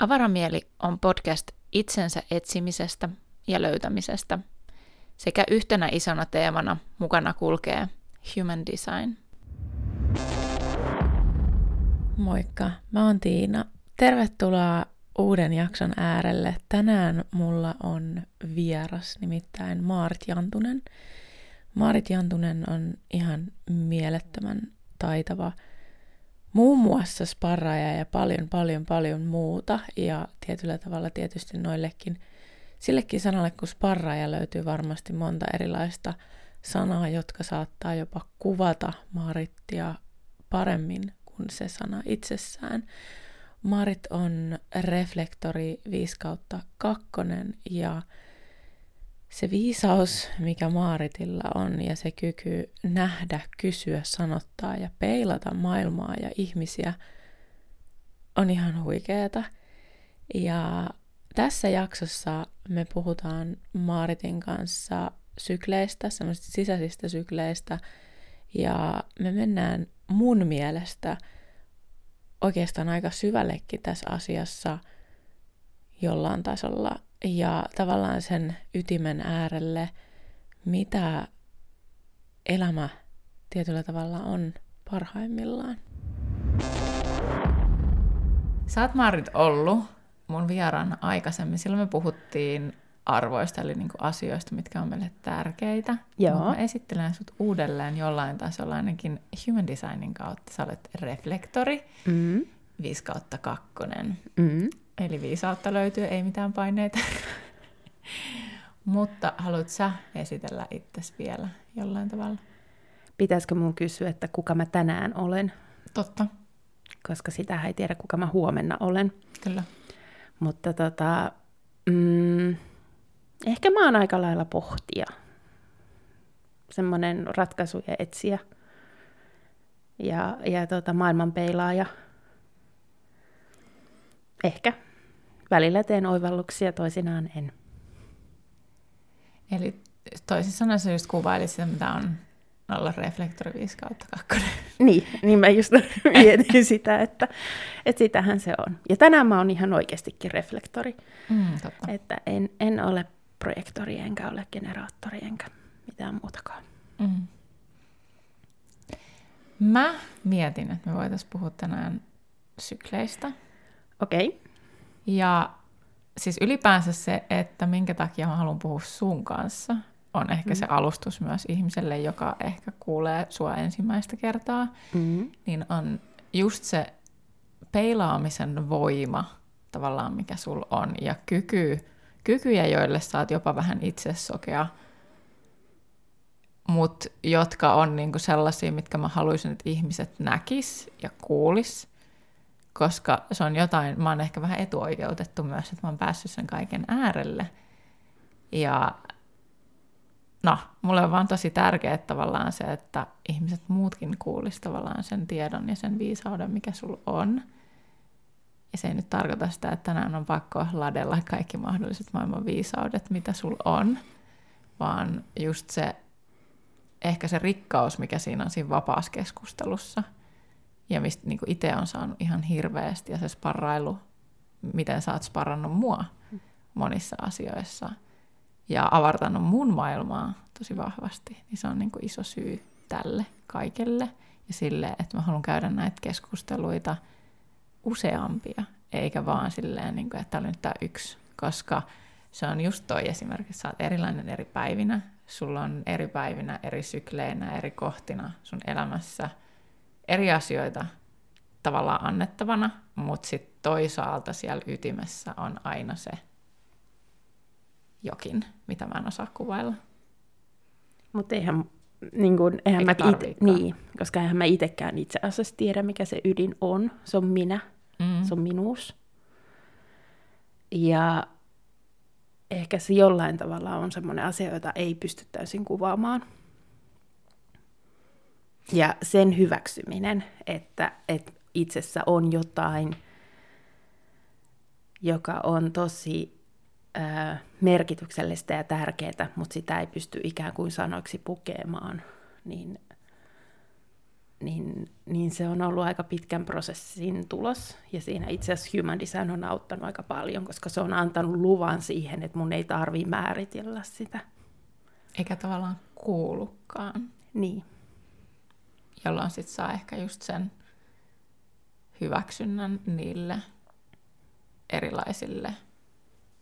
Avaramieli on podcast itsensä etsimisestä ja löytämisestä sekä yhtenä isona teemana mukana kulkee Human Design. Moikka, mä oon Tiina. Tervetuloa uuden jakson äärelle. Tänään mulla on vieras, nimittäin Maarit Jantunen. Maarit Jantunen on ihan mielettömän taitava – muun muassa sparraaja ja paljon, paljon, paljon muuta. Ja tietyllä tavalla tietysti noillekin, sillekin sanalle kun sparraaja löytyy varmasti monta erilaista sanaa, jotka saattaa jopa kuvata Marittia paremmin kuin se sana itsessään. Marit on reflektori 5 kautta 2 ja se viisaus, mikä Maaritilla on ja se kyky nähdä, kysyä, sanottaa ja peilata maailmaa ja ihmisiä on ihan huikeeta. Ja tässä jaksossa me puhutaan Maaritin kanssa sykleistä, semmoisista sisäisistä sykleistä, ja me mennään mun mielestä oikeastaan aika syvällekin tässä asiassa jollain tasolla ja tavallaan sen ytimen äärelle, mitä elämä tietyllä tavalla on parhaimmillaan. Sä oot Marit ollut mun vieraan aikaisemmin. Silloin me puhuttiin arvoista, eli niinku asioista, mitkä on meille tärkeitä. Joo. Mä esittelen sut uudelleen jollain tasolla ainakin human designin kautta. Sä olet reflektori, mm. 5 kautta 2. Mm. Eli viisautta löytyy, ei mitään paineita. Mutta haluat sä esitellä itsesi vielä jollain tavalla? Pitäisikö mun kysyä, että kuka mä tänään olen? Totta. Koska sitä ei tiedä, kuka mä huomenna olen. Kyllä. Mutta tota, mm, ehkä mä oon aika lailla pohtia. Semmoinen ratkaisuja etsiä. Ja, ja tota, maailman peilaaja. Ehkä. Välillä teen oivalluksia, toisinaan en. Eli toisin sanoen se just kuvaili sitä, mitä on olla reflektori 5 kautta 2. Niin, niin mä just mietin sitä, että, että sitähän se on. Ja tänään mä oon ihan oikeastikin reflektori. Mm, totta. Että en, en ole projektori, enkä ole generaattori, enkä mitään muutakaan. Mm. Mä mietin, että me voitaisiin puhua tänään sykleistä. Okei. Okay. Ja siis ylipäänsä se, että minkä takia mä haluan puhua sun kanssa, on ehkä mm. se alustus myös ihmiselle, joka ehkä kuulee sua ensimmäistä kertaa, mm. niin on just se peilaamisen voima tavallaan, mikä sul on, ja kyky, kykyjä, joille saat jopa vähän itse sokea, mutta jotka on niinku sellaisia, mitkä mä haluaisin, että ihmiset näkis ja kuulis, koska se on jotain, mä oon ehkä vähän etuoikeutettu myös, että mä oon päässyt sen kaiken äärelle. Ja no, mulle on vaan tosi tärkeää tavallaan se, että ihmiset muutkin kuulisivat tavallaan sen tiedon ja sen viisauden, mikä sul on. Ja se ei nyt tarkoita sitä, että tänään on pakko ladella kaikki mahdolliset maailman viisaudet, mitä sul on, vaan just se, ehkä se rikkaus, mikä siinä on siinä vapaassa keskustelussa – ja mistä niin itse on saanut ihan hirveästi ja se sparrailu, miten sä oot sparrannut mua monissa asioissa ja avartanut mun maailmaa tosi vahvasti, niin se on niin kuin iso syy tälle kaikelle ja sille, että mä haluan käydä näitä keskusteluita useampia, eikä vaan silleen, niin kuin, että tämä oli nyt tämä yksi, koska se on just toi esimerkiksi, sä oot erilainen eri päivinä, sulla on eri päivinä, eri sykleinä, eri kohtina sun elämässä – eri asioita tavallaan annettavana, mutta sitten toisaalta siellä ytimessä on aina se jokin, mitä mä en osaa kuvailla. Mutta eihän, niin kun, eihän mä ite, niin, koska eihän mä itsekään itse asiassa tiedä, mikä se ydin on. Se on minä, mm. se on minuus. Ja ehkä se jollain tavalla on semmoinen asia, jota ei pysty täysin kuvaamaan. Ja sen hyväksyminen, että, että itsessä on jotain, joka on tosi ää, merkityksellistä ja tärkeää, mutta sitä ei pysty ikään kuin sanoiksi pukemaan, niin niin, niin se on ollut aika pitkän prosessin tulos. Ja siinä itse asiassa Human Design on auttanut aika paljon, koska se on antanut luvan siihen, että mun ei tarvi määritellä sitä. Eikä tavallaan kuulukaan. Niin. Jolloin sitten saa ehkä just sen hyväksynnän niille erilaisille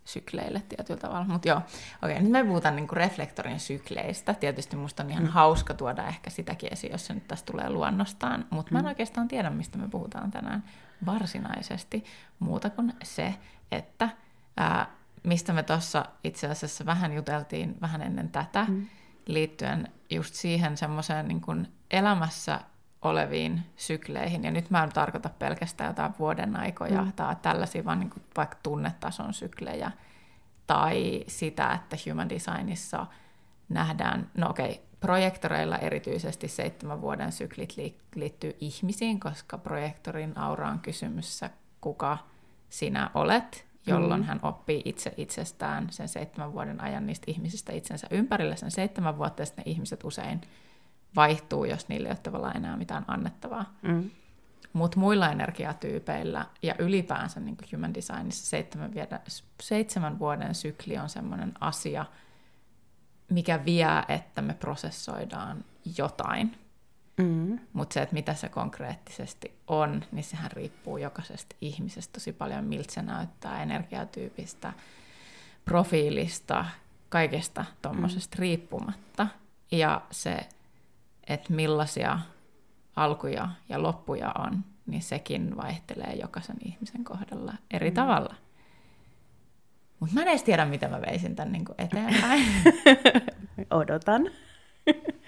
sykleille tietyllä tavalla. Mutta joo, okei, nyt me puhutaan niinku reflektorin sykleistä. Tietysti musta on ihan mm. hauska tuoda ehkä sitäkin esiin, jos se nyt tästä tulee luonnostaan. Mutta mm. mä en mm. oikeastaan tiedä, mistä me puhutaan tänään varsinaisesti. Muuta kuin se, että ää, mistä me tuossa itse asiassa vähän juteltiin vähän ennen tätä, mm. Liittyen just siihen semmoiseen niin elämässä oleviin sykleihin. Ja nyt mä en tarkoita pelkästään jotain vuoden aikoja mm. tai tällaisia, vaan niin kuin vaikka tunnetason syklejä. Tai sitä, että human designissa nähdään, no okei, okay, projektoreilla erityisesti seitsemän vuoden syklit liittyy ihmisiin, koska projektorin aura on kysymys, kuka sinä olet, jolloin mm. hän oppii itse itsestään sen seitsemän vuoden ajan niistä ihmisistä itsensä ympärillä sen seitsemän vuotta, ja ne ihmiset usein vaihtuu, jos niille ei ole tavallaan enää mitään annettavaa. Mm. Mutta muilla energiatyypeillä ja ylipäänsä niin kuin human designissa seitsemän, viedä, seitsemän vuoden sykli on sellainen asia, mikä vie, että me prosessoidaan jotain. Mm. Mutta se, että mitä se konkreettisesti on, niin sehän riippuu jokaisesta ihmisestä tosi paljon, miltä se näyttää, energiatyypistä, profiilista, kaikesta tuommoisesta mm. riippumatta. Ja se että millaisia alkuja ja loppuja on, niin sekin vaihtelee jokaisen ihmisen kohdalla eri mm. tavalla. Mutta mä en edes tiedä, mitä mä veisin tämän niin eteenpäin. Odotan.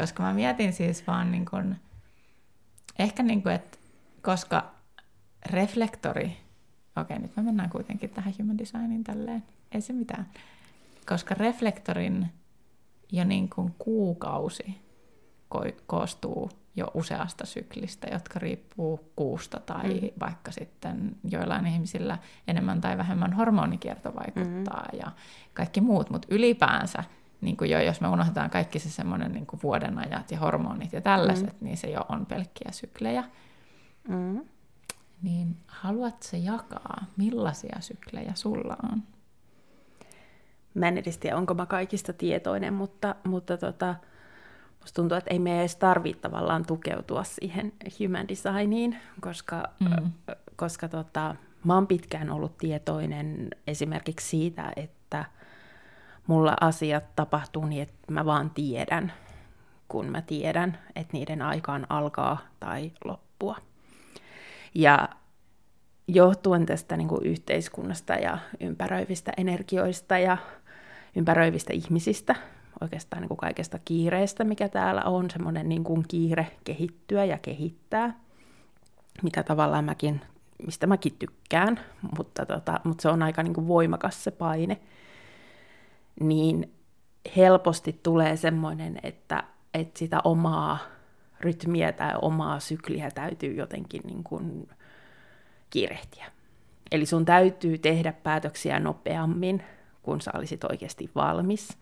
koska mä mietin siis vaan, niin kuin, ehkä niin kuin, että koska reflektori, okei nyt me mennään kuitenkin tähän human designin tälleen, ei se mitään, koska reflektorin jo niin kuin kuukausi ko- koostuu jo useasta syklistä, jotka riippuu kuusta tai mm. vaikka sitten joillain ihmisillä enemmän tai vähemmän hormonikierto vaikuttaa mm. ja kaikki muut, mutta ylipäänsä niin kuin jo, jos me unohdetaan kaikki se semmoinen niin kuin vuodenajat ja hormonit ja tällaiset, mm. niin se jo on pelkkiä syklejä. Mm. Niin haluatko jakaa, millaisia syklejä sulla on? Mä en edes tiedä, onko mä kaikista tietoinen, mutta, mutta tota, musta tuntuu, että ei me edes tarvitse tavallaan tukeutua siihen human designiin, koska, mm. koska tota, mä oon pitkään ollut tietoinen esimerkiksi siitä, että mulla asiat tapahtuu niin, että mä vaan tiedän, kun mä tiedän, että niiden aikaan alkaa tai loppua. Ja johtuen tästä niin kuin yhteiskunnasta ja ympäröivistä energioista ja ympäröivistä ihmisistä, oikeastaan niin kuin kaikesta kiireestä, mikä täällä on, semmoinen niin kuin kiire kehittyä ja kehittää, mikä tavallaan mäkin, mistä mäkin tykkään, mutta, tota, mutta se on aika niin kuin voimakas se paine, niin helposti tulee semmoinen, että, että sitä omaa rytmiä tai omaa sykliä täytyy jotenkin niin kuin kiirehtiä. Eli sun täytyy tehdä päätöksiä nopeammin, kun sä olisit oikeasti valmis –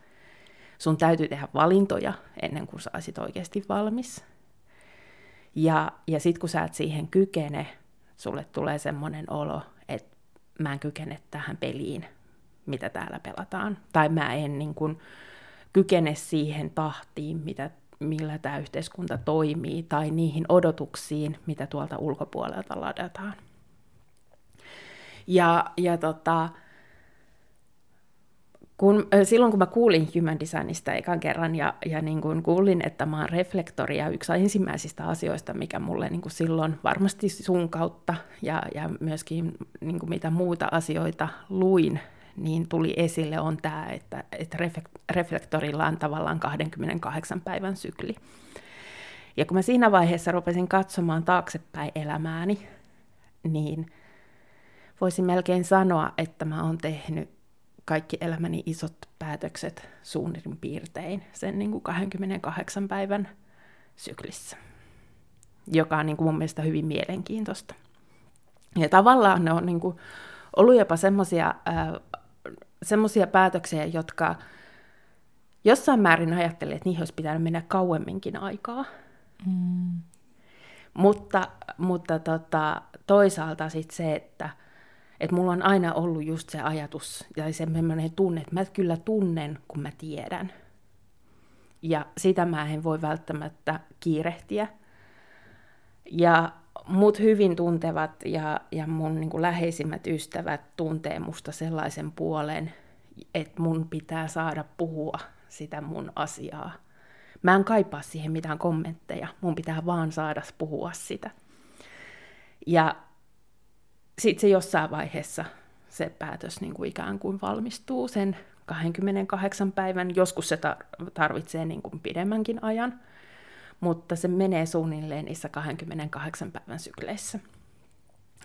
sun täytyy tehdä valintoja ennen kuin sä olisit oikeasti valmis. Ja, ja sitten kun sä et siihen kykene, sulle tulee semmoinen olo, että mä en kykene tähän peliin, mitä täällä pelataan. Tai mä en niin kun, kykene siihen tahtiin, mitä, millä tämä yhteiskunta toimii, tai niihin odotuksiin, mitä tuolta ulkopuolelta ladataan. Ja, ja tota, kun, silloin kun mä kuulin Human Designista ekan kerran ja, ja niin kuin kuulin, että mä oon reflektori ja yksi ensimmäisistä asioista, mikä mulle niin kuin silloin varmasti sun kautta ja, ja myöskin niin kuin mitä muuta asioita luin, niin tuli esille on tämä, että, että reflektorilla on tavallaan 28 päivän sykli. Ja kun mä siinä vaiheessa rupesin katsomaan taaksepäin elämääni, niin voisin melkein sanoa, että mä oon tehnyt kaikki elämäni isot päätökset suunnin piirtein sen niin kuin 28 päivän syklissä, joka on niin kuin mun mielestä hyvin mielenkiintoista. Ja tavallaan ne on niin kuin ollut jopa semmoisia päätöksiä, jotka jossain määrin ajattelee, että niihin olisi pitänyt mennä kauemminkin aikaa. Mm. Mutta, mutta tota, toisaalta sitten se, että et mulla on aina ollut just se ajatus ja semmoinen tunne, että mä kyllä tunnen, kun mä tiedän. Ja sitä mä en voi välttämättä kiirehtiä. Ja mut hyvin tuntevat ja, ja mun niin kuin läheisimmät ystävät tuntee musta sellaisen puolen, että mun pitää saada puhua sitä mun asiaa. Mä en kaipaa siihen mitään kommentteja, mun pitää vaan saada puhua sitä. Ja sitten se jossain vaiheessa se päätös niin kuin ikään kuin valmistuu sen 28 päivän, joskus se tarvitsee niin kuin pidemmänkin ajan, mutta se menee suunnilleen niissä 28 päivän sykleissä.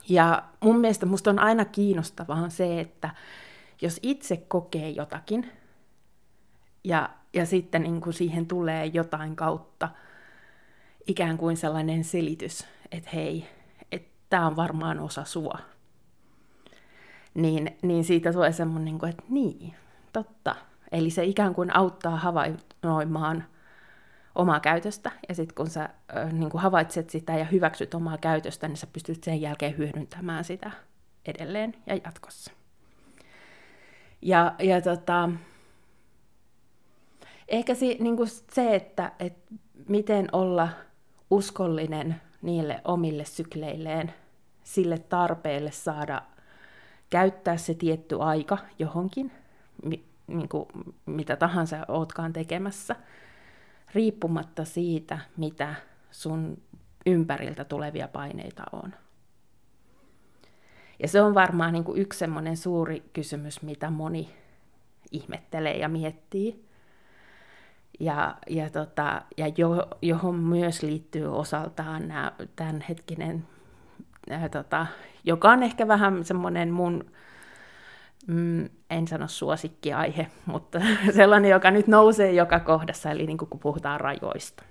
Ja mun mielestä musta on aina kiinnostavaa se, että jos itse kokee jotakin, ja, ja sitten niin kuin siihen tulee jotain kautta ikään kuin sellainen selitys, että hei, että tämä on varmaan osa sua, niin, niin siitä tulee semmoinen, niin kuin, että niin, totta. Eli se ikään kuin auttaa havainnoimaan omaa käytöstä, ja sitten kun sä äh, niin kuin havaitset sitä ja hyväksyt omaa käytöstä, niin sä pystyt sen jälkeen hyödyntämään sitä edelleen ja jatkossa. Ja, ja tota, ehkä si, niin se, että, että miten olla uskollinen niille omille sykleilleen, sille tarpeelle saada käyttää se tietty aika johonkin, mi, niin mitä tahansa ootkaan tekemässä, riippumatta siitä, mitä sun ympäriltä tulevia paineita on. Ja se on varmaan niin kuin yksi semmoinen suuri kysymys, mitä moni ihmettelee ja miettii. Ja, ja, tota, ja jo, johon myös liittyy osaltaan nämä tämänhetkinen, ää, tota, joka on ehkä vähän semmoinen mun, mm, en sano suosikkiaihe, mutta sellainen, joka nyt nousee joka kohdassa, eli niin kuin kun puhutaan rajoista.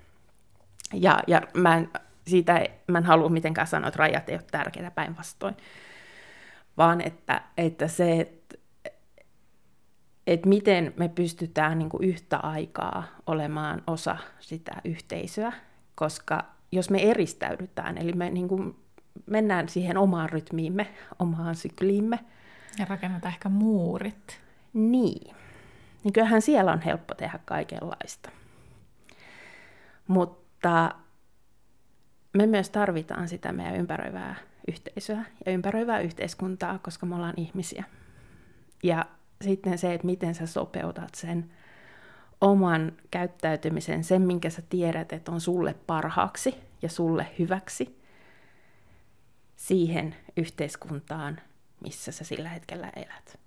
Ja, ja mä en, siitä mä en halua mitenkään sanoa, että rajat ei ole tärkeitä päinvastoin vaan että, että se, että, että miten me pystytään niin kuin yhtä aikaa olemaan osa sitä yhteisöä, koska jos me eristäydytään, eli me niin kuin mennään siihen omaan rytmiimme, omaan sykliimme. Ja rakennetaan ehkä muurit. Niin. Niin kyllähän siellä on helppo tehdä kaikenlaista. Mutta me myös tarvitaan sitä meidän ympäröivää yhteisöä ja ympäröivää yhteiskuntaa, koska me ollaan ihmisiä. Ja sitten se, että miten sä sopeutat sen oman käyttäytymisen, sen minkä sä tiedät, että on sulle parhaaksi ja sulle hyväksi, siihen yhteiskuntaan, missä sä sillä hetkellä elät.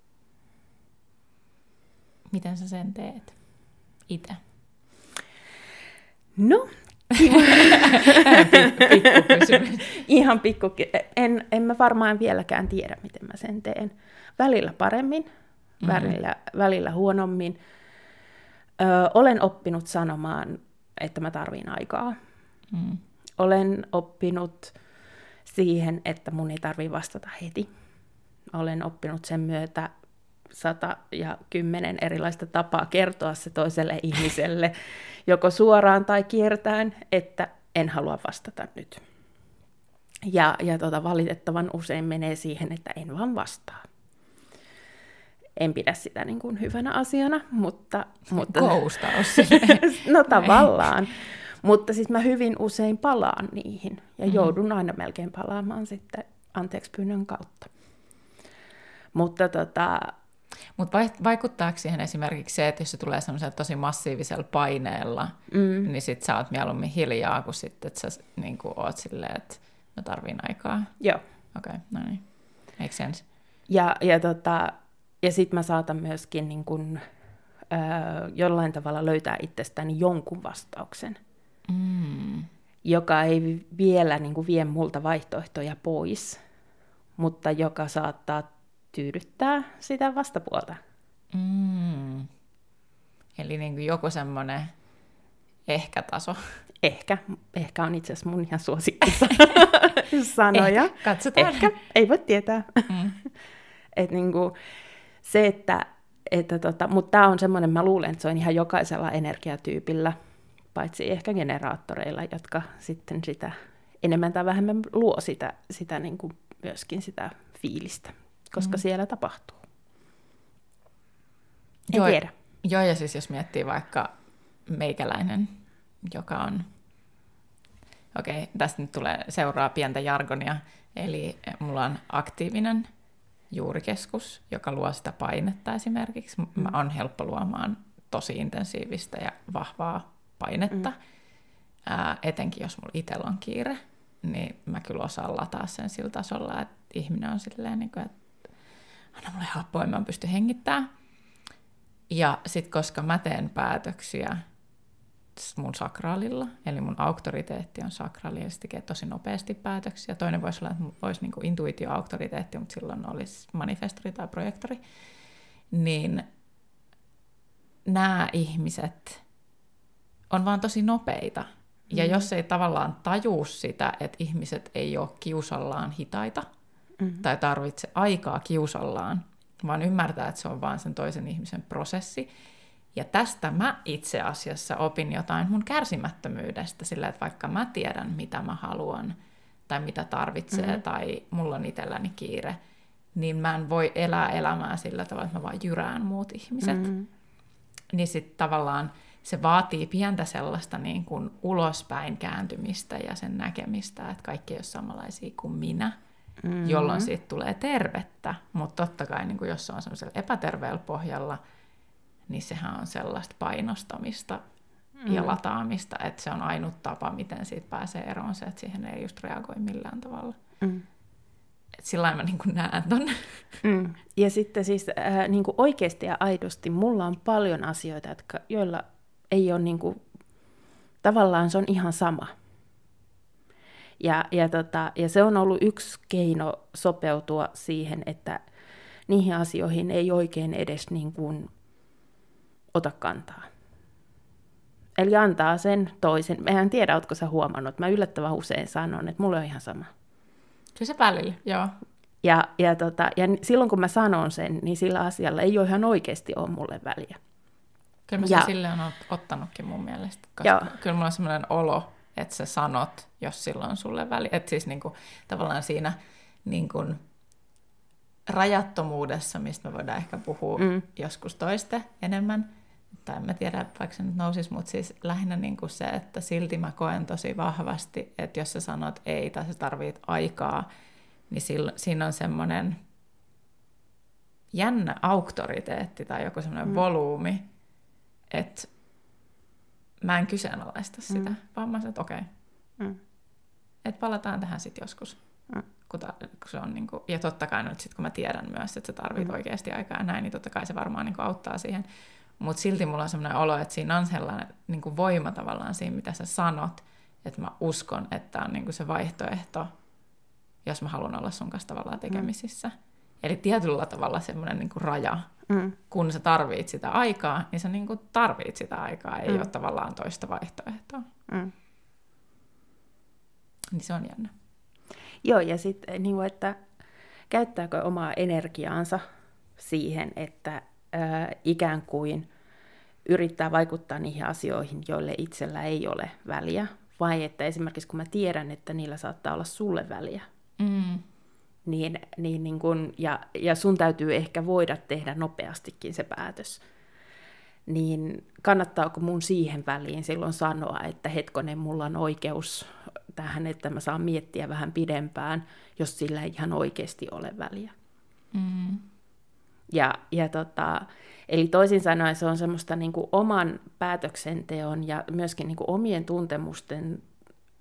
Miten sä sen teet itse? No, pikku. Ihan pikku. En, en mä varmaan vieläkään tiedä, miten mä sen teen. Välillä paremmin, mm-hmm. välillä, välillä huonommin. Ö, olen oppinut sanomaan, että mä tarvin aikaa. Mm. Olen oppinut siihen, että mun ei tarvi vastata heti. Olen oppinut sen myötä sata ja kymmenen erilaista tapaa kertoa se toiselle ihmiselle, joko suoraan tai kiertäen, että en halua vastata nyt. Ja, ja tota, valitettavan usein menee siihen, että en vaan vastaa. En pidä sitä niin kuin hyvänä asiana, mutta... mutta Koustaus. no tavallaan. Mutta siis mä hyvin usein palaan niihin ja mm. joudun aina melkein palaamaan sitten anteeksi pyynnön kautta. Mutta tota, mutta vaikuttaako siihen esimerkiksi se, että jos se tulee semmoisella tosi massiivisella paineella, mm. niin sit sä oot mieluummin hiljaa, kuin sitten, että sä niin kuin oot silleen, että mä tarviin aikaa? Joo. Okei, okay, no niin. Make sense. Ja, ja, tota, ja sitten mä saatan myöskin niin kun, ö, jollain tavalla löytää itsestäni jonkun vastauksen, mm. joka ei vielä niin kuin, vie multa vaihtoehtoja pois, mutta joka saattaa tyydyttää sitä vastapuolta. Mm. Eli niin kuin joku semmoinen ehkä-taso. Ehkä. Ehkä on itse asiassa mun ihan suosikkisa sanoja. Ehkä. Katsotaan. Ehkä. Ei voi tietää. Mm. Et niin kuin se, että, että tota, mutta tämä on semmoinen, mä luulen, että se on ihan jokaisella energiatyypillä, paitsi ehkä generaattoreilla, jotka sitten sitä enemmän tai vähemmän luo sitä, sitä niin kuin myöskin sitä fiilistä, koska mm. siellä tapahtuu. En joo, tiedä. Joo, ja siis jos miettii vaikka meikäläinen, joka on... Okei, okay, tästä nyt tulee seuraa pientä jargonia. Eli mulla on aktiivinen juurikeskus, joka luo sitä painetta esimerkiksi. Mm. Mä on helppo luomaan tosi intensiivistä ja vahvaa painetta. Mm. Ää, etenkin jos mulla itsellä on kiire, niin mä kyllä osaan lataa sen sillä tasolla, että ihminen on silleen, niin kuin, että anna mulle happoa, mä pysty hengittämään. Ja sitten koska mä teen päätöksiä mun sakraalilla, eli mun auktoriteetti on sakraali, ja se tekee tosi nopeasti päätöksiä. Toinen voisi olla, että olisi niin intuitio-auktoriteetti, mutta silloin olisi manifestori tai projektori. Niin nämä ihmiset on vaan tosi nopeita. Ja mm. jos ei tavallaan tajuu sitä, että ihmiset ei ole kiusallaan hitaita, mm. tai tarvitse aikaa kiusallaan, vaan ymmärtää, että se on vain sen toisen ihmisen prosessi. Ja tästä mä itse asiassa opin jotain mun kärsimättömyydestä, sillä että vaikka mä tiedän, mitä mä haluan, tai mitä tarvitsee, mm-hmm. tai mulla on itselläni kiire, niin mä en voi elää elämää sillä tavalla, että mä vaan jyrään muut ihmiset. Mm-hmm. Niin sitten tavallaan se vaatii pientä sellaista niin kuin ulospäin kääntymistä ja sen näkemistä, että kaikki ei ole samanlaisia kuin minä mm-hmm. jolloin siitä tulee tervettä. Mutta totta kai, niin jos se on semmoisella epäterveellä pohjalla, niin sehän on sellaista painostamista mm. ja lataamista, että se on ainut tapa, miten siitä pääsee eroon se, että siihen ei just reagoi millään tavalla. Mm. Et sillä mä niin näen ton. Mm. Ja sitten siis äh, niin kuin oikeasti ja aidosti mulla on paljon asioita, jotka, joilla ei ole niin kuin, tavallaan se on ihan sama – ja, ja, tota, ja se on ollut yksi keino sopeutua siihen, että niihin asioihin ei oikein edes niin kuin ota kantaa. Eli antaa sen toisen. Mehän tiedä, oletko sä huomannut. Mä yllättävän usein sanon, että mulle on ihan sama. Kyllä se välillä, joo. Ja, ja, tota, ja silloin kun mä sanon sen, niin sillä asialla ei ole ihan oikeasti ole mulle väliä. Kyllä mä sen ja, silleen on ottanutkin mun mielestä, koska joo. kyllä mulla on sellainen olo, että sä sanot, jos silloin sulle väli. Että siis niin kuin, tavallaan siinä niin kuin, rajattomuudessa, mistä me voidaan ehkä puhua mm. joskus toiste enemmän, tai en mä tiedä, vaikka se nyt nousisi, mutta siis lähinnä niin kuin se, että silti mä koen tosi vahvasti, että jos sä sanot ei tai sä tarvit aikaa, niin silloin, siinä on semmoinen jännä auktoriteetti tai joku semmoinen mm. volyymi, että mä en kyseenalaista sitä, mm. vaan mä sanon, että okei, okay. mm. että palataan tähän sitten joskus. Mm. Kun, ta, kun se on niinku, ja totta kai nyt sit, kun mä tiedän myös, että sä tarvit mm. oikeasti aikaa ja näin, niin totta kai se varmaan niinku auttaa siihen. Mutta silti mulla on sellainen olo, että siinä on sellainen niinku voima tavallaan siinä, mitä sä sanot, että mä uskon, että on niinku se vaihtoehto, jos mä haluan olla sun kanssa tavallaan tekemisissä. Mm. Eli tietyllä tavalla semmoinen niinku raja, mm. kun sä tarvit sitä aikaa, niin sä niin kuin tarvit sitä aikaa, ei mm. ole tavallaan toista vaihtoehtoa. Mm. Niin se on jännä. Joo, ja sitten, niin kuin, että käyttääkö omaa energiaansa siihen, että ää, ikään kuin yrittää vaikuttaa niihin asioihin, joille itsellä ei ole väliä, vai että esimerkiksi kun mä tiedän, että niillä saattaa olla sulle väliä, mm niin, niin, niin kun, ja, ja sun täytyy ehkä voida tehdä nopeastikin se päätös, niin kannattaako mun siihen väliin silloin sanoa, että hetkonen, mulla on oikeus tähän, että mä saan miettiä vähän pidempään, jos sillä ei ihan oikeasti ole väliä. Mm. Ja, ja tota, eli toisin sanoen se on semmoista niin kuin oman päätöksenteon ja myöskin niin kuin omien tuntemusten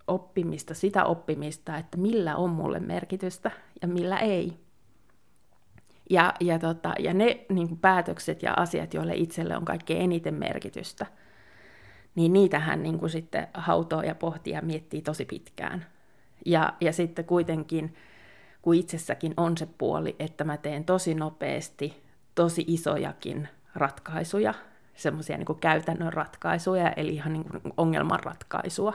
oppimista, sitä oppimista, että millä on mulle merkitystä ja millä ei. Ja, ja, tota, ja ne niin kuin päätökset ja asiat, joille itselle on kaikkein eniten merkitystä, niin niitähän niin kuin sitten hautoo ja pohtii ja miettii tosi pitkään. Ja, ja sitten kuitenkin, kun itsessäkin on se puoli, että mä teen tosi nopeasti tosi isojakin ratkaisuja, semmoisia niin käytännön ratkaisuja, eli ihan niin kuin ongelmanratkaisua,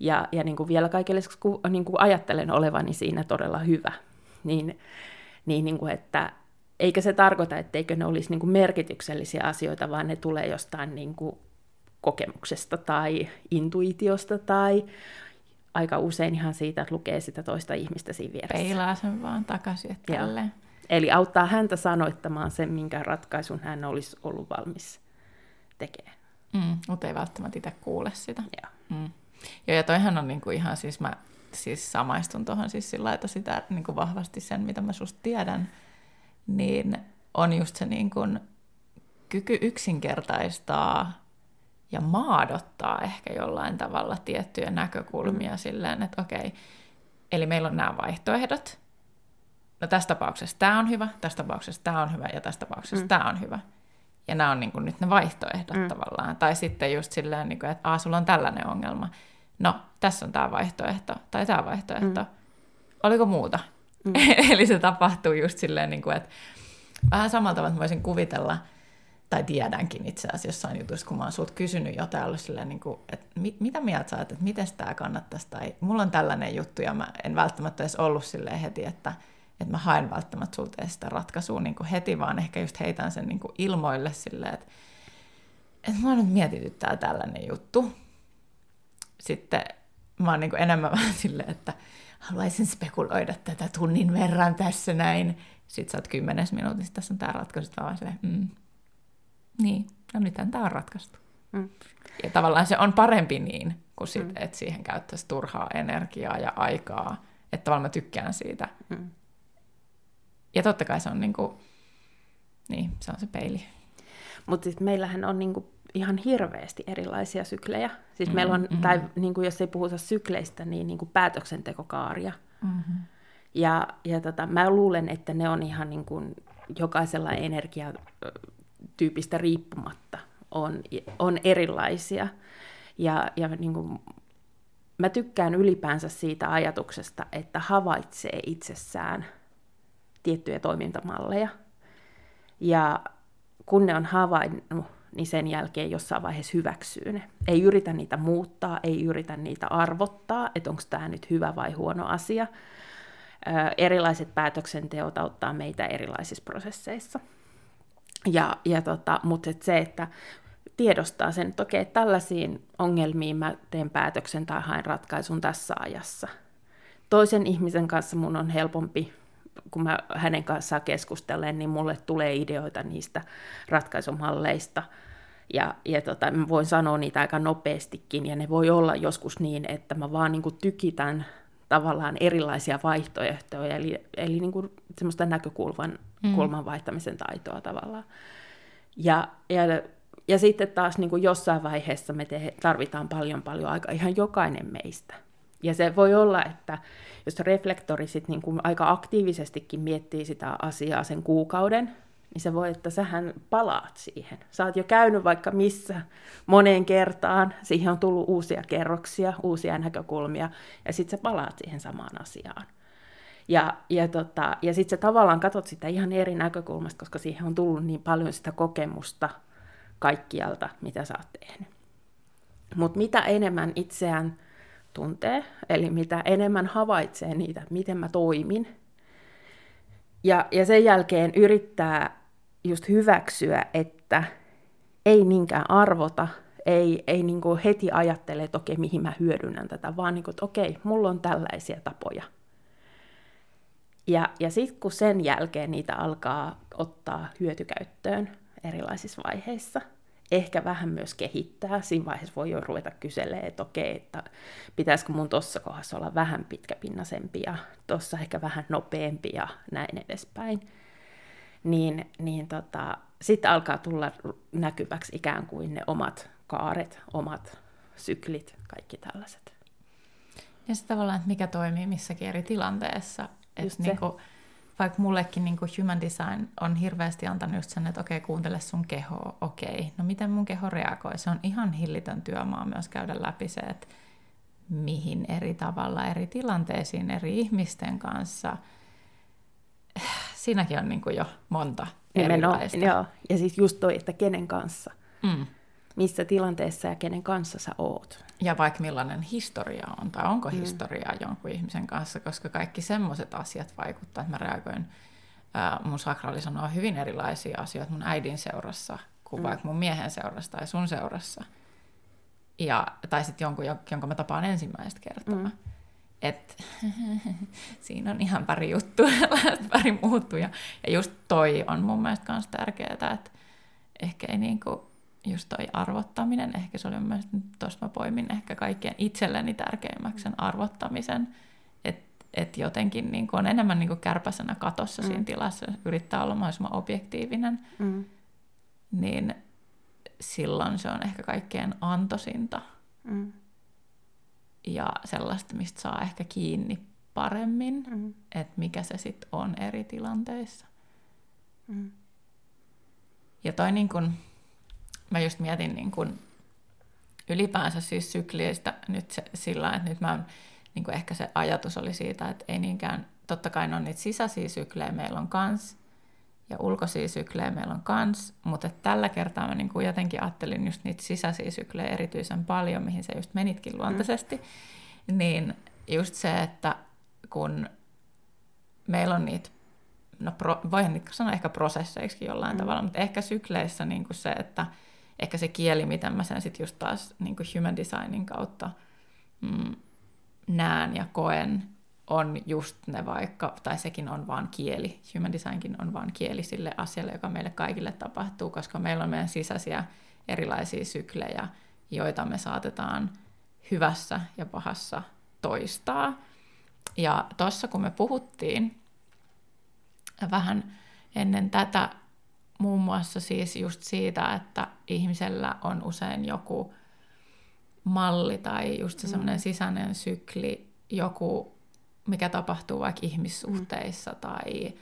ja, ja niin kuin vielä kaikille kun niin kuin ajattelen olevani siinä todella hyvä, niin, niin, niin kuin, että eikä se tarkoita, etteikö ne olisi niin kuin merkityksellisiä asioita, vaan ne tulee jostain niin kuin kokemuksesta tai intuitiosta tai aika usein ihan siitä, että lukee sitä toista ihmistä siinä vieressä. Peilaa sen vaan takaisin, että tälleen. Eli auttaa häntä sanoittamaan sen, minkä ratkaisun hän olisi ollut valmis tekemään. Mm, mutta ei välttämättä itse kuule sitä. Joo. Mm. Joo, ja toihan on niinku ihan siis, mä siis samaistun tuohon siis sillä että sitä niinku vahvasti sen, mitä mä susta tiedän, niin on just se niinku kyky yksinkertaistaa ja maadottaa ehkä jollain tavalla tiettyjä näkökulmia mm. silleen, että okei, eli meillä on nämä vaihtoehdot, no tässä tapauksessa tämä on hyvä, tässä tapauksessa tämä on hyvä ja tässä tapauksessa mm. tämä on hyvä. Ja nämä on niin kuin nyt ne vaihtoehdot mm. tavallaan. Tai sitten just silleen, niin kuin, että Aa, sulla on tällainen ongelma. No, tässä on tämä vaihtoehto tai tämä vaihtoehto. Mm. Oliko muuta? Mm. Eli se tapahtuu just silleen, niin kuin, että vähän samalla tavalla, että voisin kuvitella, tai tiedänkin itse asiassa jossain jutussa, kun mä oon sulta kysynyt jotain, ollut silleen, niin kuin, että mit, mitä mieltä sä oot, että miten tämä kannattaisi, tai mulla on tällainen juttu, ja mä en välttämättä edes ollut silleen heti, että että mä haen välttämättä sulta sitä ratkaisua niin kuin heti, vaan ehkä just heitän sen niin kuin ilmoille silleen, että, että mä nyt mietityttää tällainen juttu. Sitten mä oon niin kuin enemmän vähän silleen, että haluaisin spekuloida tätä tunnin verran tässä näin. Sitten sä oot kymmenes minuutissa, tässä on tämä ratkaisu, vaan silleen, mm. niin, no nythän tämä on ratkaistu. Mm. Ja tavallaan se on parempi niin, kuin sit, mm. että siihen käyttäisi turhaa energiaa ja aikaa. Että tavallaan mä tykkään siitä. Mm ja totta kai se on niin kuin, niin, se on se peili. Mutta siis meillähän on niin kuin ihan hirveästi erilaisia syklejä. Siis mm, meillä on, mm-hmm. tai niin kuin jos ei puhuta sykleistä, niin, niin kuin päätöksentekokaaria. Mm-hmm. Ja, ja tota, mä luulen, että ne on ihan niin kuin jokaisella energiatyypistä riippumatta on, on erilaisia. Ja, ja niin kuin, mä tykkään ylipäänsä siitä ajatuksesta, että havaitsee itsessään – tiettyjä toimintamalleja. Ja kun ne on havainnut, niin sen jälkeen jossain vaiheessa hyväksyy ne. Ei yritä niitä muuttaa, ei yritä niitä arvottaa, että onko tämä nyt hyvä vai huono asia. erilaiset päätöksenteot auttaa meitä erilaisissa prosesseissa. Ja, ja tota, mutta et se, että tiedostaa sen, että okei, tällaisiin ongelmiin mä teen päätöksen tai haen ratkaisun tässä ajassa. Toisen ihmisen kanssa mun on helpompi kun mä hänen kanssaan keskustelen, niin mulle tulee ideoita niistä ratkaisumalleista. Ja, ja tota, mä voin sanoa niitä aika nopeastikin, ja ne voi olla joskus niin, että mä vaan niin kuin tykitän tavallaan erilaisia vaihtoehtoja, eli, eli niin kuin semmoista näkökulman mm. kulman vaihtamisen taitoa tavallaan. Ja, ja, ja sitten taas niin kuin jossain vaiheessa me te, tarvitaan paljon paljon aikaa, ihan jokainen meistä. Ja se voi olla, että jos reflektori sit niin kuin aika aktiivisestikin miettii sitä asiaa sen kuukauden, niin se voi, että sähän palaat siihen. Sä oot jo käynyt vaikka missä moneen kertaan, siihen on tullut uusia kerroksia, uusia näkökulmia, ja sitten sä palaat siihen samaan asiaan. Ja, ja, tota, ja sitten sä tavallaan katsot sitä ihan eri näkökulmasta, koska siihen on tullut niin paljon sitä kokemusta kaikkialta, mitä sä oot tehnyt. Mutta mitä enemmän itseään tuntee, eli mitä enemmän havaitsee niitä, miten mä toimin. Ja, ja sen jälkeen yrittää just hyväksyä, että ei niinkään arvota, ei, ei niin kuin heti ajattele, että okei, mihin mä hyödynnän tätä, vaan niin kuin, että okei, mulla on tällaisia tapoja. Ja, ja sitten kun sen jälkeen niitä alkaa ottaa hyötykäyttöön erilaisissa vaiheissa – ehkä vähän myös kehittää. Siinä vaiheessa voi jo ruveta kyselemään, että okei, että pitäisikö mun tuossa kohdassa olla vähän pitkäpinnaisempi ja tuossa ehkä vähän nopeampi ja näin edespäin. Niin, niin tota, sitten alkaa tulla näkyväksi ikään kuin ne omat kaaret, omat syklit, kaikki tällaiset. Ja sitten tavallaan, että mikä toimii missäkin eri tilanteessa. Että niin kuin, vaikka mullekin niin kuin human design on hirveästi antanut just sen, että okei, kuuntele sun kehoa, okei, no miten mun keho reagoi? Se on ihan hillitön työmaa myös käydä läpi se, että mihin eri tavalla, eri tilanteisiin, eri ihmisten kanssa. Siinäkin on niin kuin jo monta erilaista. Joo, ja siis just toi, että kenen kanssa. Mm missä tilanteessa ja kenen kanssa sä oot. Ja vaikka millainen historia on, tai onko mm. historiaa jonkun ihmisen kanssa, koska kaikki semmoiset asiat vaikuttaa, että mä reagoin, ää, mun sakraali sanoo hyvin erilaisia asioita mun äidin seurassa, kuin mm. vaikka mun miehen seurassa tai sun seurassa. Ja, tai sitten jonkun, jonka mä tapaan ensimmäistä kertaa. Mm. siinä on ihan pari juttua, pari muuttuja. Ja just toi on mun mielestä myös tärkeää, että ehkä ei niinku, just toi arvottaminen, ehkä se oli mun mielestä, tuossa mä poimin ehkä kaikkien itselleni tärkeimmäksi sen arvottamisen, että et jotenkin niin on enemmän niin kärpäsenä katossa mm. siinä tilassa, yrittää olla mahdollisimman objektiivinen, mm. niin silloin se on ehkä kaikkein antosinta. Mm. Ja sellaista, mistä saa ehkä kiinni paremmin, mm. että mikä se sitten on eri tilanteissa. Mm. Ja toi niin kun, mä just mietin niin kun ylipäänsä siis sykliistä nyt se, sillä että nyt mä niin kuin ehkä se ajatus oli siitä, että ei niinkään, totta kai on niitä sisäisiä syklejä meillä on kans, ja ulkoisia syklejä meillä on kans, mutta tällä kertaa mä niin jotenkin ajattelin just niitä sisäisiä syklejä erityisen paljon, mihin se just menitkin mm. luontaisesti, mm. niin just se, että kun meillä on niitä, no pro, voihan niitä sanoa ehkä prosesseiksi jollain mm. tavalla, mutta ehkä sykleissä niin kuin se, että ehkä se kieli, miten mä sen sitten just taas niin kuin human designin kautta mm, näen ja koen, on just ne vaikka, tai sekin on vaan kieli, human designkin on vaan kieli sille asialle, joka meille kaikille tapahtuu, koska meillä on meidän sisäisiä erilaisia syklejä, joita me saatetaan hyvässä ja pahassa toistaa. Ja tuossa kun me puhuttiin vähän ennen tätä muun muassa siis just siitä, että ihmisellä on usein joku malli tai just se mm. semmoinen sisäinen sykli, joku, mikä tapahtuu vaikka ihmissuhteissa mm. tai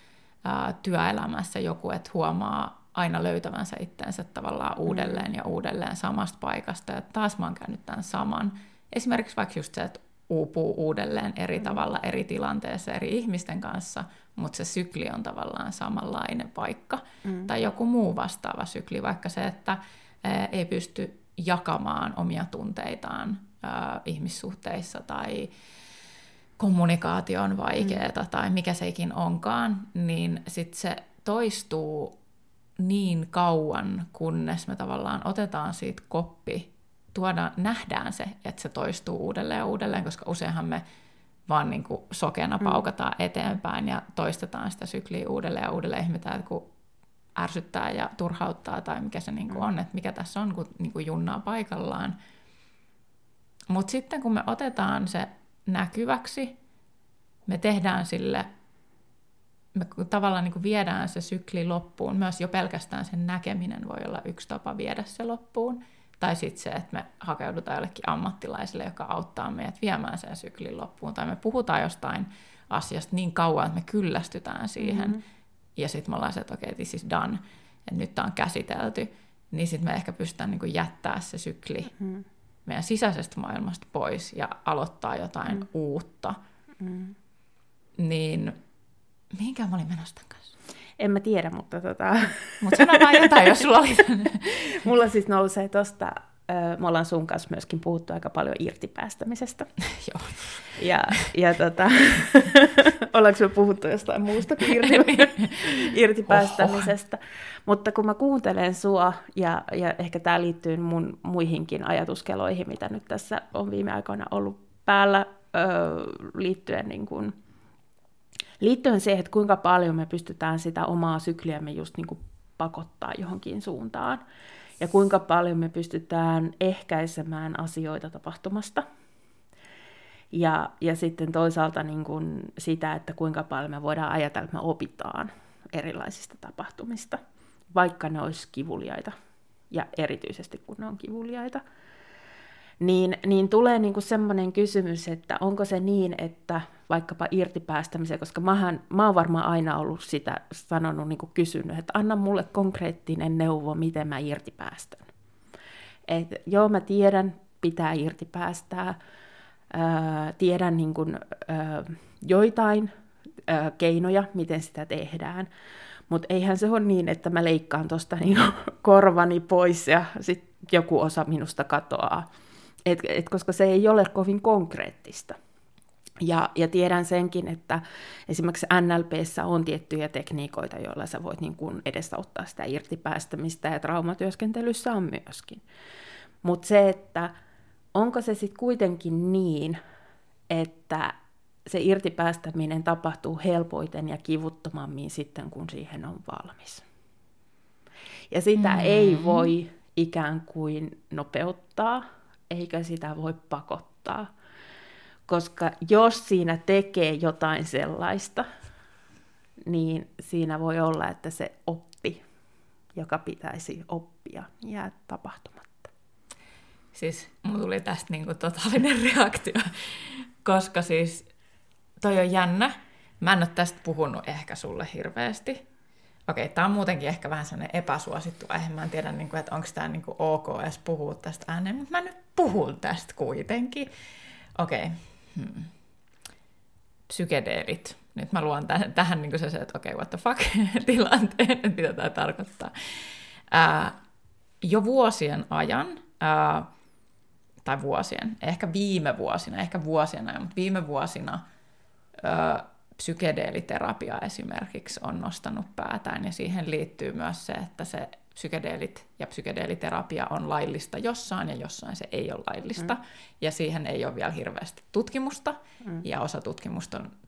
ää, työelämässä joku, että huomaa aina löytävänsä itsensä tavallaan mm. uudelleen ja uudelleen samasta paikasta. Ja taas mä oon käynyt tämän saman. Esimerkiksi vaikka just se, että uupuu uudelleen eri mm. tavalla eri tilanteessa eri ihmisten kanssa, mutta se sykli on tavallaan samanlainen vaikka. Mm. Tai joku muu vastaava sykli, vaikka se, että ää, ei pysty jakamaan omia tunteitaan ää, ihmissuhteissa tai kommunikaatio on vaikeaa mm. tai mikä seikin onkaan, niin sitten se toistuu niin kauan, kunnes me tavallaan otetaan siitä koppi, tuodaan, nähdään se, että se toistuu uudelleen ja uudelleen, koska useinhan me vaan niin kuin sokena mm. paukataan mm. eteenpäin ja toistetaan sitä sykliä uudelleen ja uudelleen ihmetään, kun ärsyttää ja turhauttaa tai mikä se niin kuin mm. on, että mikä tässä on, kun niin kuin junnaa paikallaan. Mutta sitten kun me otetaan se näkyväksi, me tehdään sille, me tavallaan niin kuin viedään se sykli loppuun. Myös jo pelkästään sen näkeminen voi olla yksi tapa viedä se loppuun. Tai sitten se, että me hakeudutaan jollekin ammattilaiselle, joka auttaa meidät viemään sen syklin loppuun. Tai me puhutaan jostain asiasta niin kauan, että me kyllästytään siihen. Mm-hmm ja sitten me ollaan se, että okei, okay, this is done, että nyt tämä on käsitelty, niin sitten me ehkä pystytään niin jättää se sykli mm. meidän sisäisestä maailmasta pois ja aloittaa jotain mm. uutta. Mm. Niin mihinkään mä olin menossa tämän kanssa? En mä tiedä, mutta tota... Mutta sano vaan jotain, jos sulla oli. Mulla siis nousee tosta me ollaan sun kanssa myöskin puhuttu aika paljon irtipäästämisestä. Joo. Ja, ja tota, ollaanko me puhuttu jostain muusta kuin irti, irtipäästämisestä. Mutta kun mä kuuntelen sua, ja, ja ehkä tämä liittyy mun muihinkin ajatuskeloihin, mitä nyt tässä on viime aikoina ollut päällä, öö, liittyen niin kuin, liittyen siihen, että kuinka paljon me pystytään sitä omaa sykliämme just niin kuin pakottaa johonkin suuntaan ja kuinka paljon me pystytään ehkäisemään asioita tapahtumasta. Ja, ja sitten toisaalta niin kuin sitä, että kuinka paljon me voidaan ajatella, että me opitaan erilaisista tapahtumista, vaikka ne olisi kivuliaita, ja erityisesti kun ne on kivuliaita. Niin, niin tulee niin kuin semmoinen kysymys, että onko se niin, että vaikkapa irtipäästämiseen, koska mähän, mä oon varmaan aina ollut sitä sanonut, niin kuin kysynyt, että anna mulle konkreettinen neuvo, miten mä irtipäästän. Et, joo, mä tiedän, pitää irtipäästää, ää, tiedän niin kuin, ää, joitain ää, keinoja, miten sitä tehdään, mutta eihän se ole niin, että mä leikkaan tuosta niin korvani pois ja sitten joku osa minusta katoaa. Et, et, koska se ei ole kovin konkreettista. Ja, ja tiedän senkin, että esimerkiksi NLPssä on tiettyjä tekniikoita, joilla sä voit niin kuin edesauttaa sitä irtipäästämistä, ja traumatyöskentelyssä on myöskin. Mutta se, että onko se sitten kuitenkin niin, että se irtipäästäminen tapahtuu helpoiten ja kivuttomammin sitten, kun siihen on valmis. Ja sitä mm. ei voi ikään kuin nopeuttaa, eikä sitä voi pakottaa. Koska jos siinä tekee jotain sellaista, niin siinä voi olla, että se oppi, joka pitäisi oppia, jää tapahtumatta. Siis mulla tuli tästä niinku totaalinen reaktio, koska siis toi on jännä. Mä en ole tästä puhunut ehkä sulle hirveästi. Okei, tämä on muutenkin ehkä vähän sellainen epäsuosittu aihe. Mä en tiedä, niin kuin, että onko tämä niin kuin ok edes puhua tästä ääneen, mutta mä nyt puhun tästä kuitenkin. Okei. Hmm. Psykedeelit. Nyt mä luon tähän, tähän niin se, että okei, okay, what the fuck tilanteen, että mitä tämä tarkoittaa. Ää, jo vuosien ajan, ää, tai vuosien, ehkä viime vuosina, ehkä vuosien ajan, mutta viime vuosina ää, psykedeeliterapia esimerkiksi on nostanut päätään, ja siihen liittyy myös se, että se psykedeelit ja psykedeeliterapia on laillista jossain, ja jossain se ei ole laillista, mm. ja siihen ei ole vielä hirveästi tutkimusta, mm. ja osa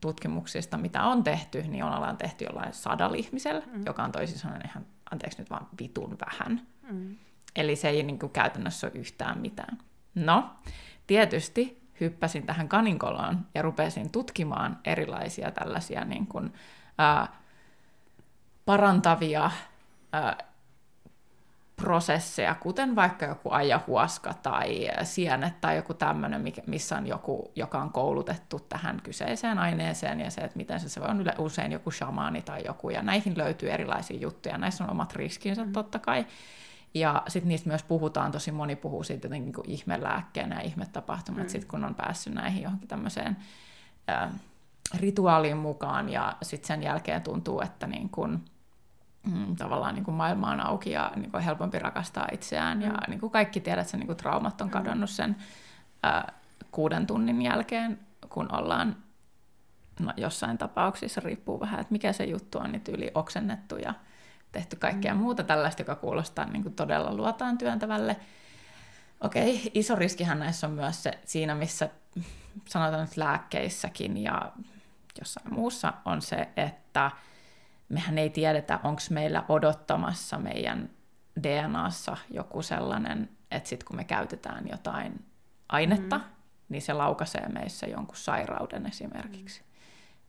tutkimuksista, mitä on tehty, niin on alan tehty jollain sadalla ihmisellä, mm. joka on toisin sanoen ihan, anteeksi nyt vaan vitun vähän. Mm. Eli se ei niin kuin, käytännössä ole yhtään mitään. No, tietysti hyppäsin tähän kaninkoloon ja rupesin tutkimaan erilaisia tällaisia niin kuin, ää, parantavia ää, prosesseja, kuten vaikka joku ajahuaska tai sienet tai joku tämmöinen, missä on joku, joka on koulutettu tähän kyseiseen aineeseen ja se, että miten se, se on usein joku shamaani tai joku, ja näihin löytyy erilaisia juttuja, näissä on omat riskinsä mm. totta kai, ja sitten niistä myös puhutaan, tosi moni puhuu siitä jotenkin niin kuin ihmelääkkeenä ja ihmetapahtumat, mm. sitten kun on päässyt näihin johonkin tämmöiseen ä, rituaaliin mukaan, ja sitten sen jälkeen tuntuu, että niin kuin, mm, tavallaan niin kuin maailma on auki ja niin kuin helpompi rakastaa itseään, mm. ja niin kuin kaikki tiedät, että niin kuin traumat on mm. kadonnut sen ä, kuuden tunnin jälkeen, kun ollaan no, jossain tapauksissa, riippuu vähän, että mikä se juttu on, niin tyyli oksennettu ja tehty kaikkea mm. muuta tällaista, joka kuulostaa niin kuin todella luotaan työntävälle. Okei, iso riskihän näissä on myös se siinä, missä sanotaan nyt lääkkeissäkin ja jossain muussa on se, että mehän ei tiedetä, onko meillä odottamassa meidän DNAssa joku sellainen, että sitten kun me käytetään jotain ainetta, mm. niin se laukaisee meissä jonkun sairauden esimerkiksi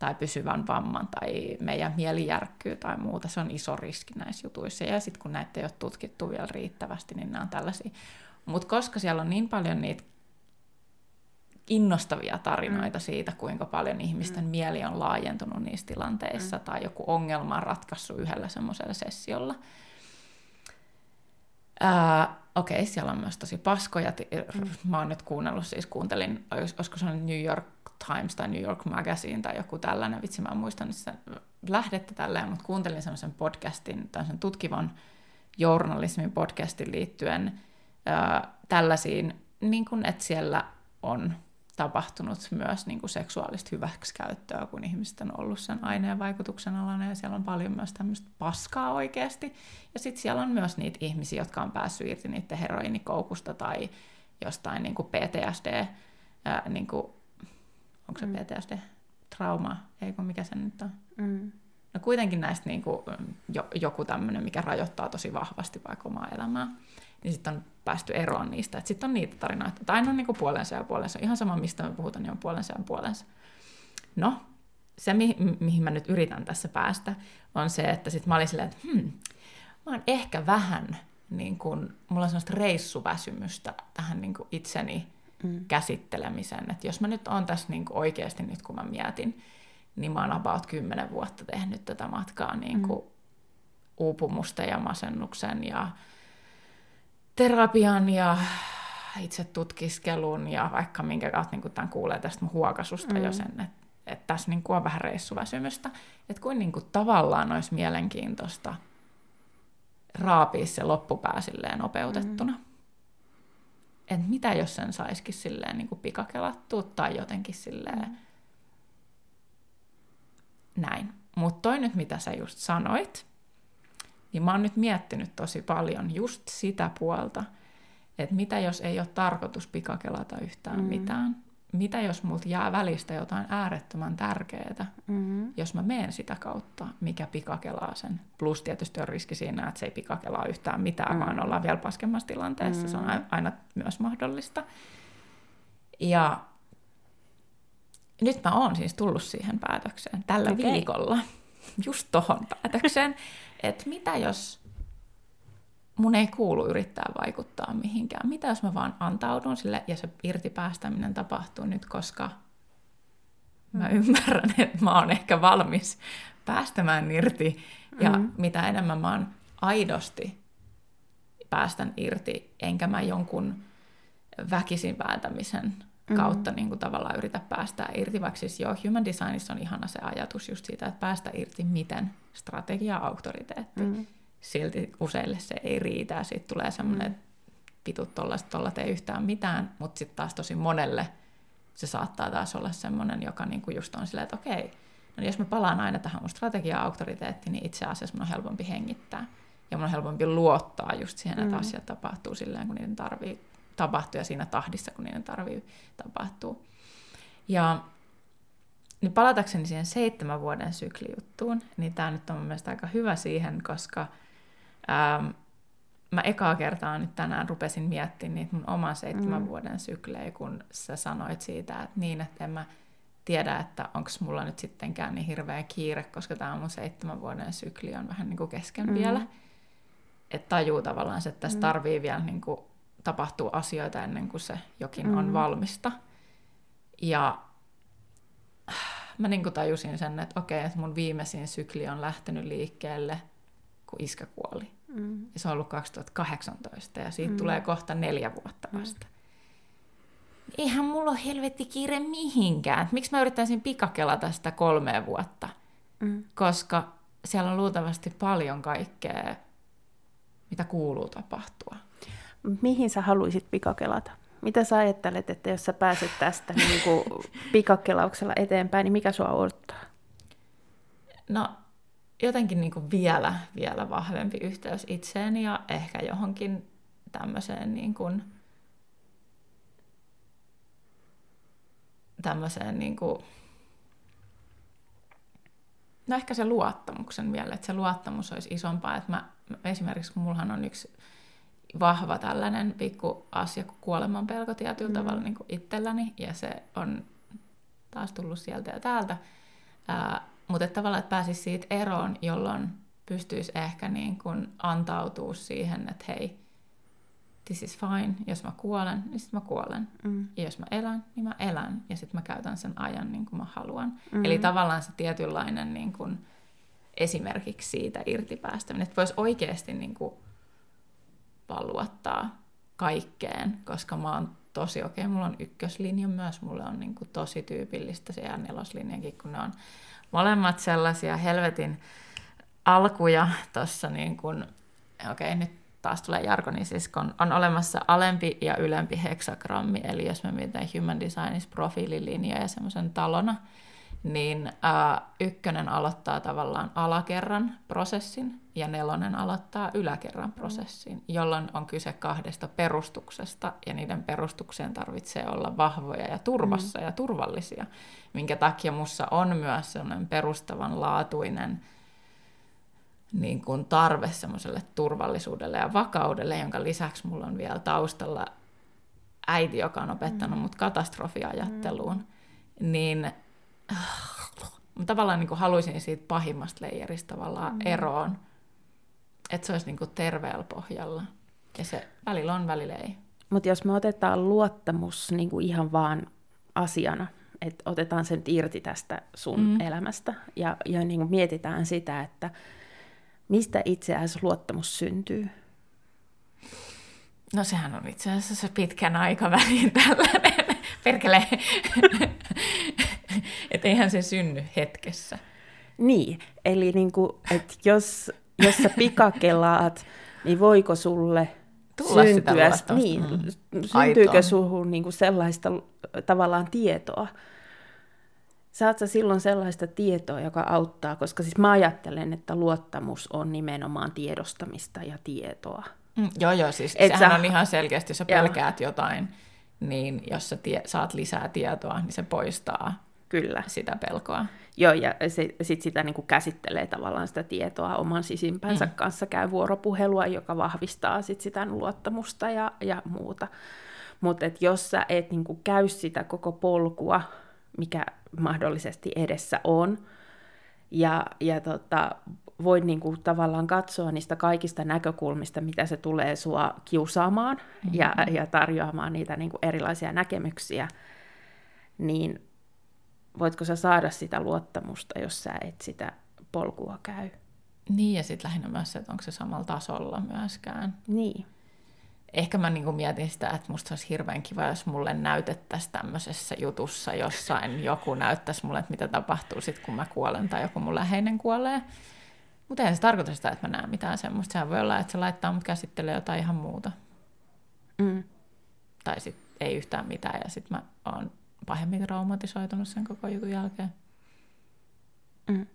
tai pysyvän vamman tai meidän mieli järkkyy tai muuta. Se on iso riski näissä jutuissa. Ja sitten kun näitä ei ole tutkittu vielä riittävästi, niin nämä on tällaisia. Mutta koska siellä on niin paljon niitä innostavia tarinoita mm. siitä, kuinka paljon ihmisten mm. mieli on laajentunut niissä tilanteissa mm. tai joku ongelma on ratkaissut yhdellä semmoisella sessiolla. Okei, okay, siellä on myös tosi paskoja. Mm. Mä oon nyt kuunnellut, siis kuuntelin, olisiko se New York Times tai New York Magazine tai joku tällainen, vitsi mä en muista sitä lähdettä tälleen, mutta kuuntelin semmoisen podcastin, tämmöisen tutkivan journalismin podcastin liittyen ää, tällaisiin, niin kuin, että siellä on tapahtunut myös niin kuin seksuaalista hyväksikäyttöä, kun ihmiset on ollut sen aineen vaikutuksen alana, ja siellä on paljon myös tämmöistä paskaa oikeasti. Ja sitten siellä on myös niitä ihmisiä, jotka on päässyt irti niiden heroinikoukusta tai jostain niin kuin PTSD, ää, niin kuin onko se mm. PTSD, trauma, ei kun mikä se nyt on. Mm. No kuitenkin näistä niin kuin, jo, joku tämmöinen, mikä rajoittaa tosi vahvasti vaikka omaa elämää, niin sitten on päästy eroon niistä. Sitten on niitä tarinoita, tai aina on niin kuin puolensa ja puolensa. Ihan sama, mistä me puhutaan, niin on puolensa ja puolensa. No, se, mi- mihin mä nyt yritän tässä päästä, on se, että sitten mä olin silleen, että hmm, mä oon ehkä vähän, niin kun, mulla on sellaista reissuväsymystä tähän niin itseni mm. käsittelemisen. Että jos mä nyt on tässä niin oikeasti nyt kun mä mietin, niin mä oon about 10 vuotta tehnyt tätä matkaa niin mm. uupumusta ja masennuksen ja terapian ja itse tutkiskelun ja vaikka minkä kautta niin tämän kuulee tästä mun huokasusta mm. jo sen, että, että tässä niin kuin on vähän reissuväsymystä. Että kuin, niin kuin tavallaan olisi mielenkiintoista raapia se loppupää silleen nopeutettuna. Mm että mitä jos sen saisikin silleen niin kuin pikakelattua tai jotenkin silleen mm. näin. Mutta toi nyt, mitä sä just sanoit, niin mä oon nyt miettinyt tosi paljon just sitä puolta, että mitä jos ei ole tarkoitus pikakelata yhtään mm. mitään. mitä jos multa jää välistä jotain äärettömän tärkeää, mm-hmm. jos mä menen sitä kautta, mikä pikakelaa sen. Plus tietysti on riski siinä, että se ei pikakelaa yhtään mitään, mm-hmm. vaan ollaan vielä paskemmassa tilanteessa. Mm-hmm. Se on mm-hmm. aina myös mahdollista. Ja nyt mä oon siis tullut siihen päätökseen tällä okay. viikolla, just tohon päätökseen, että mitä jos mun ei kuulu yrittää vaikuttaa mihinkään. Mitä jos mä vaan antaudun sille ja se irtipäästäminen tapahtuu nyt, koska mä mm. ymmärrän, että mä oon ehkä valmis päästämään irti. Ja mm. mitä enemmän mä oon aidosti päästän irti, enkä mä jonkun väkisin vääntämisen mm-hmm. kautta niin kuin tavallaan yritä päästä irti, vaikka siis joo, human designissa on ihana se ajatus just siitä, että päästä irti miten strategia auktoriteetti. Mm-hmm silti useille se ei riitä ja sitten tulee semmoinen, mm. pitut tollaista, tolla tee yhtään mitään, mutta sitten taas tosi monelle se saattaa taas olla semmoinen, joka niinku just on silleen, että okei, no niin jos mä palaan aina tähän mun strategia-auktoriteettiin, niin itse asiassa mun on helpompi hengittää. Ja mun on helpompi luottaa just siihen, että mm. asiat tapahtuu silleen, kun niiden tarvii tapahtua ja siinä tahdissa, kun niiden tarvii tapahtua. Ja niin palatakseni siihen seitsemän vuoden syklijuttuun, niin tämä nyt on mun mielestä aika hyvä siihen, koska Ähm, mä ekaa kertaa nyt tänään rupesin miettimään niitä mun oman seitsemän mm. vuoden syklejä, kun sä sanoit siitä, että niin, että en mä tiedä, että onko mulla nyt sittenkään niin hirveä kiire, koska tämä mun seitsemän vuoden sykli on vähän niin kuin kesken mm. vielä. Että tajuu tavallaan, että tässä mm. tarvii vielä niin kuin tapahtuu asioita ennen kuin se jokin mm. on valmista. Ja mä niin kuin tajusin sen, että okei, että mun viimeisin sykli on lähtenyt liikkeelle – kun iskä kuoli. Mm. Ja se on ollut 2018 ja siitä mm. tulee kohta neljä vuotta mm. vasta. Mm. Eihän mulla ole helvetti kiire mihinkään. Miksi mä yrittäisin pikakelata sitä kolmea vuotta? Mm. Koska siellä on luultavasti paljon kaikkea, mitä kuuluu tapahtua. Mihin sä haluaisit pikakelata? Mitä sä ajattelet, että jos sä pääset tästä niin kuin pikakelauksella eteenpäin, niin mikä sua odottaa? No jotenkin niin kuin vielä, vielä vahvempi yhteys itseeni ja ehkä johonkin tämmöiseen niin kuin, tämmöiseen niin kuin, no ehkä se luottamuksen vielä, että se luottamus olisi isompaa, että mä, esimerkiksi kun mullahan on yksi vahva tällainen pikku asia kuin kuoleman pelko tietyllä mm. tavalla niin kuin itselläni, ja se on taas tullut sieltä ja täältä, ää, mutta että tavallaan, että pääsisi siitä eroon, jolloin pystyisi ehkä niin kuin antautua siihen, että hei, this is fine, jos mä kuolen, niin sitten mä kuolen. Mm. Ja jos mä elän, niin mä elän. Ja sitten mä käytän sen ajan niin kuin mä haluan. Mm. Eli tavallaan se tietynlainen niin kuin, esimerkiksi siitä irtipäästäminen, että voisi oikeasti niin kuin, vaan luottaa kaikkeen, koska mä oon tosi okei, okay, mulla on ykköslinja myös, mulle on niin kuin, tosi tyypillistä se neloslinjakin, kun ne on molemmat sellaisia helvetin alkuja tuossa niin kuin, okei okay, nyt taas tulee jargoni, siis kun on olemassa alempi ja ylempi heksagrammi, eli jos me mietitään Human Designissa profiililinjoja semmoisen talona, niin ää, ykkönen aloittaa tavallaan alakerran prosessin ja nelonen aloittaa yläkerran prosessin, jolloin on kyse kahdesta perustuksesta ja niiden perustukseen tarvitsee olla vahvoja ja turvassa mm. ja turvallisia, minkä takia mussa on myös sellainen perustavanlaatuinen niin kuin tarve semmoiselle turvallisuudelle ja vakaudelle, jonka lisäksi mulla on vielä taustalla äiti, joka on opettanut mm. mut katastrofiajatteluun, mm. niin Mä tavallaan niin kuin haluaisin siitä pahimmasta leijeristä tavallaan mm. eroon, että se olisi niin kuin terveellä pohjalla. Ja se välillä on, välillä ei. Mutta jos me otetaan luottamus niin kuin ihan vaan asiana, että otetaan sen irti tästä sun mm. elämästä ja, ja niin kuin mietitään sitä, että mistä itse asiassa luottamus syntyy? No sehän on itse asiassa se pitkän aikavälin tällainen, perkele, että eihän se synny hetkessä. Niin, eli niin kuin, että jos, jos sä pikakelaat, niin voiko sulle Tulla syntyä, sitä niin, mm. syntyykö suhun niin kuin sellaista tavallaan tietoa? Saat sä silloin sellaista tietoa, joka auttaa, koska siis mä ajattelen, että luottamus on nimenomaan tiedostamista ja tietoa. Mm, joo, joo, siis Et sehän sä... on ihan selkeästi, jos sä pelkäät joo. jotain, niin jos sä tie, saat lisää tietoa, niin se poistaa Kyllä. sitä pelkoa. Joo, ja se, sit sitä niin kuin käsittelee tavallaan sitä tietoa oman sisimpänsä mm. kanssa, käy vuoropuhelua, joka vahvistaa sit sitä luottamusta ja, ja muuta. Mutta jos sä et niin kuin käy sitä koko polkua, mikä mahdollisesti edessä on, ja, ja tota, voit niin kuin tavallaan katsoa niistä kaikista näkökulmista, mitä se tulee sua kiusaamaan mm-hmm. ja, ja tarjoamaan niitä niin kuin erilaisia näkemyksiä, niin voitko sä saada sitä luottamusta, jos sä et sitä polkua käy? Niin, ja sitten lähinnä myös se, että onko se samalla tasolla myöskään. Niin. Ehkä mä niin mietin sitä, että musta olisi hirveän kiva, jos mulle näytettäisiin tämmöisessä jutussa jossain, joku näyttäisi mulle, että mitä tapahtuu sitten, kun mä kuolen tai joku mun läheinen kuolee. Mutta eihän se tarkoita sitä, että mä näen mitään semmoista. Sehän voi olla, että se laittaa mut käsittelee jotain ihan muuta. Mm. Tai sitten ei yhtään mitään ja sitten mä oon pahemmin traumatisoitunut sen koko jutun jälkeen. Mm.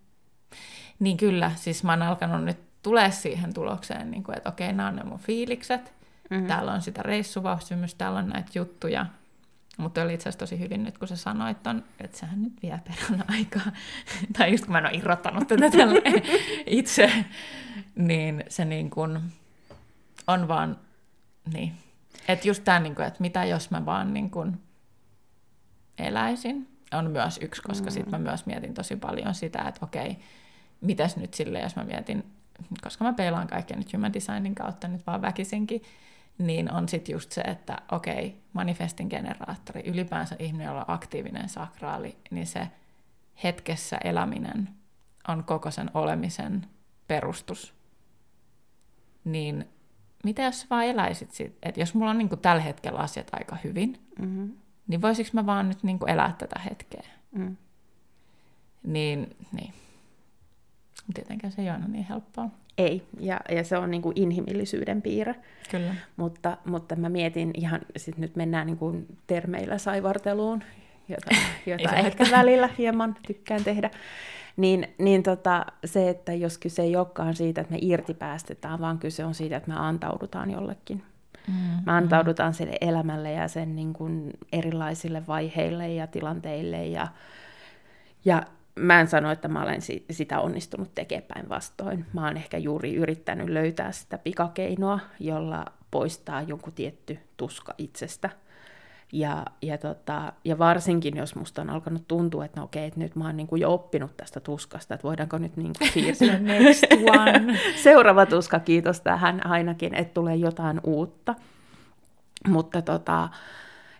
Niin kyllä, siis mä oon alkanut nyt tulee siihen tulokseen, niin kuin, että okei, nämä on ne mun fiilikset, mm-hmm. täällä on sitä reissuvauhsymystä, täällä on näitä juttuja, mutta oli itse asiassa tosi hyvin nyt, kun sä sanoit ton, että sehän nyt vie perään aikaa. tai just kun mä en ole irrottanut tätä itse, niin se niin kuin on vaan, niin. Että just tämä, niin että mitä jos mä vaan niin kuin eläisin, on myös yksi, koska mm. sitten mä myös mietin tosi paljon sitä, että okei, mitäs nyt sille, jos mä mietin, koska mä peilaan kaikkea nyt human designin kautta nyt vaan väkisinkin, niin on sitten just se, että okei, manifestin generaattori, ylipäänsä ihminen, jolla on aktiivinen sakraali, niin se hetkessä eläminen on koko sen olemisen perustus. Niin mitä jos vaan eläisit sit, että jos mulla on niinku tällä hetkellä asiat aika hyvin, mm-hmm. Niin voisiko mä vaan nyt niinku elää tätä hetkeä? Mm. Niin, niin. Tietenkään se ei ole niin helppoa. Ei, ja, ja se on niin kuin inhimillisyyden piirre. Kyllä. Mutta, mutta mä mietin ihan, sit nyt mennään niin kuin termeillä saivarteluun, jota, jota ehkä välillä hieman tykkään tehdä. Niin, niin tota, se, että jos kyse ei olekaan siitä, että me irti päästetään, vaan kyse on siitä, että me antaudutaan jollekin. Mm, me antaudutaan mm. sille elämälle ja sen niin kuin erilaisille vaiheille ja tilanteille ja, ja mä en sano, että mä olen sitä onnistunut tekemään vastoin. Mä oon ehkä juuri yrittänyt löytää sitä pikakeinoa, jolla poistaa jonkun tietty tuska itsestä. Ja, ja, tota, ja varsinkin, jos musta on alkanut tuntua, että no okei, että nyt mä oon niin kuin jo oppinut tästä tuskasta, että voidaanko nyt niin kuin siirtyä next one. Seuraava tuska, kiitos tähän ainakin, että tulee jotain uutta. Mutta tota,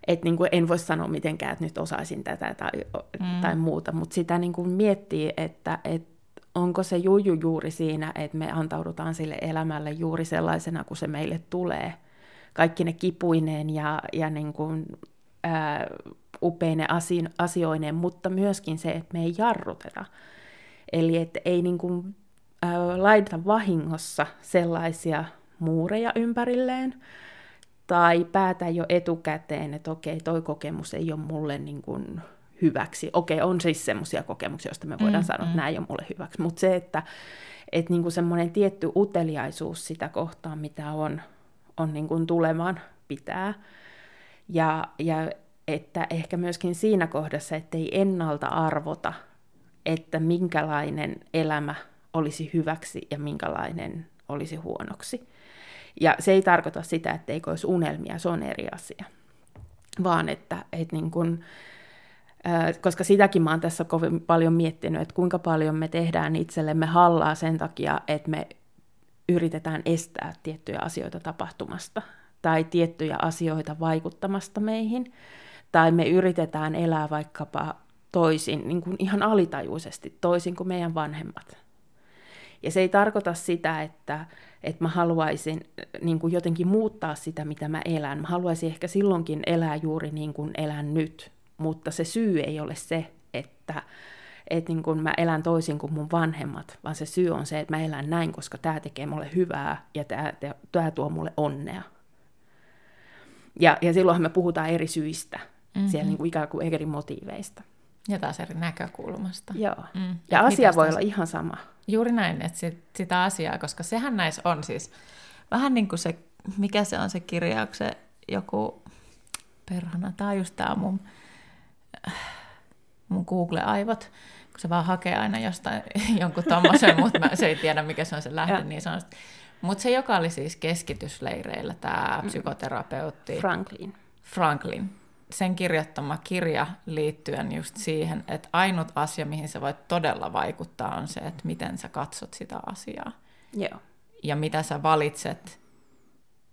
et niin kuin en voi sanoa mitenkään, että nyt osaisin tätä tai, mm. tai muuta, mutta sitä niin kuin miettii, että, että onko se juju juuri siinä, että me antaudutaan sille elämälle juuri sellaisena, kun se meille tulee. Kaikki ne kipuineen ja, ja niin kuin, ää, upeine asioineen, mutta myöskin se, että me ei jarruteta. Eli että ei niin kuin, ää, laita vahingossa sellaisia muureja ympärilleen, tai päätä jo etukäteen, että okei, toi kokemus ei ole mulle niin kuin hyväksi. Okei, on siis semmoisia kokemuksia, joista me voidaan mm, sanoa, että mm. nämä ei ole mulle hyväksi, mutta se, että että niin kuin semmoinen tietty uteliaisuus sitä kohtaan, mitä on, on niin kuin tulevan pitää. Ja, ja että ehkä myöskin siinä kohdassa, ettei ennalta arvota, että minkälainen elämä olisi hyväksi ja minkälainen olisi huonoksi. Ja se ei tarkoita sitä, että eikö olisi unelmia, se on eri asia. Vaan että, että niin kun, koska sitäkin mä oon tässä kovin paljon miettinyt, että kuinka paljon me tehdään itsellemme hallaa sen takia, että me yritetään estää tiettyjä asioita tapahtumasta tai tiettyjä asioita vaikuttamasta meihin, tai me yritetään elää vaikkapa toisin, niin kuin ihan alitajuisesti, toisin kuin meidän vanhemmat. Ja se ei tarkoita sitä, että, että mä haluaisin niin kuin jotenkin muuttaa sitä, mitä mä elän. Mä haluaisin ehkä silloinkin elää juuri niin kuin elän nyt, mutta se syy ei ole se, että, että niin kuin mä elän toisin kuin mun vanhemmat, vaan se syy on se, että mä elän näin, koska tämä tekee mulle hyvää ja tämä, tuo mulle onnea. Ja, ja silloinhan me puhutaan eri syistä, mm-hmm. siellä niin kuin ikään kuin eri motiiveista. Ja taas eri näkökulmasta. Joo. Mm. Ja asia voi olla ihan sama. Juuri näin, että sit, sitä asiaa, koska sehän näissä on siis vähän niin kuin se, mikä se on se kirjauksen joku, perhana. On just tämä mun, mun Google-aivot, kun se vaan hakee aina jostain jonkun tommosen, mutta mä, se ei tiedä, mikä se on se lähde, niin sanotusti. Mutta se, joka oli siis keskitysleireillä, tämä psykoterapeutti. Franklin. Franklin. Sen kirjoittama kirja liittyen just siihen, että ainut asia, mihin sä voit todella vaikuttaa, on se, että miten sä katsot sitä asiaa. Joo. Ja mitä sä valitset,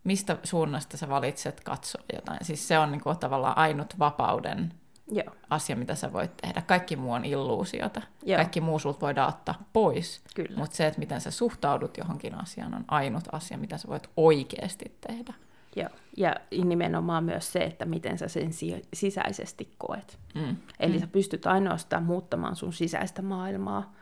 mistä suunnasta sä valitset katsoa jotain. Siis se on niin kuin tavallaan ainut vapauden Joo. asia, mitä sä voit tehdä. Kaikki muu on illuusiota. Joo. Kaikki muu sulta voidaan ottaa pois. Mutta se, että miten sä suhtaudut johonkin asiaan, on ainut asia, mitä sä voit oikeasti tehdä. Joo. Ja nimenomaan myös se, että miten sä sen sisäisesti koet. Mm. Eli mm. sä pystyt ainoastaan muuttamaan sun sisäistä maailmaa.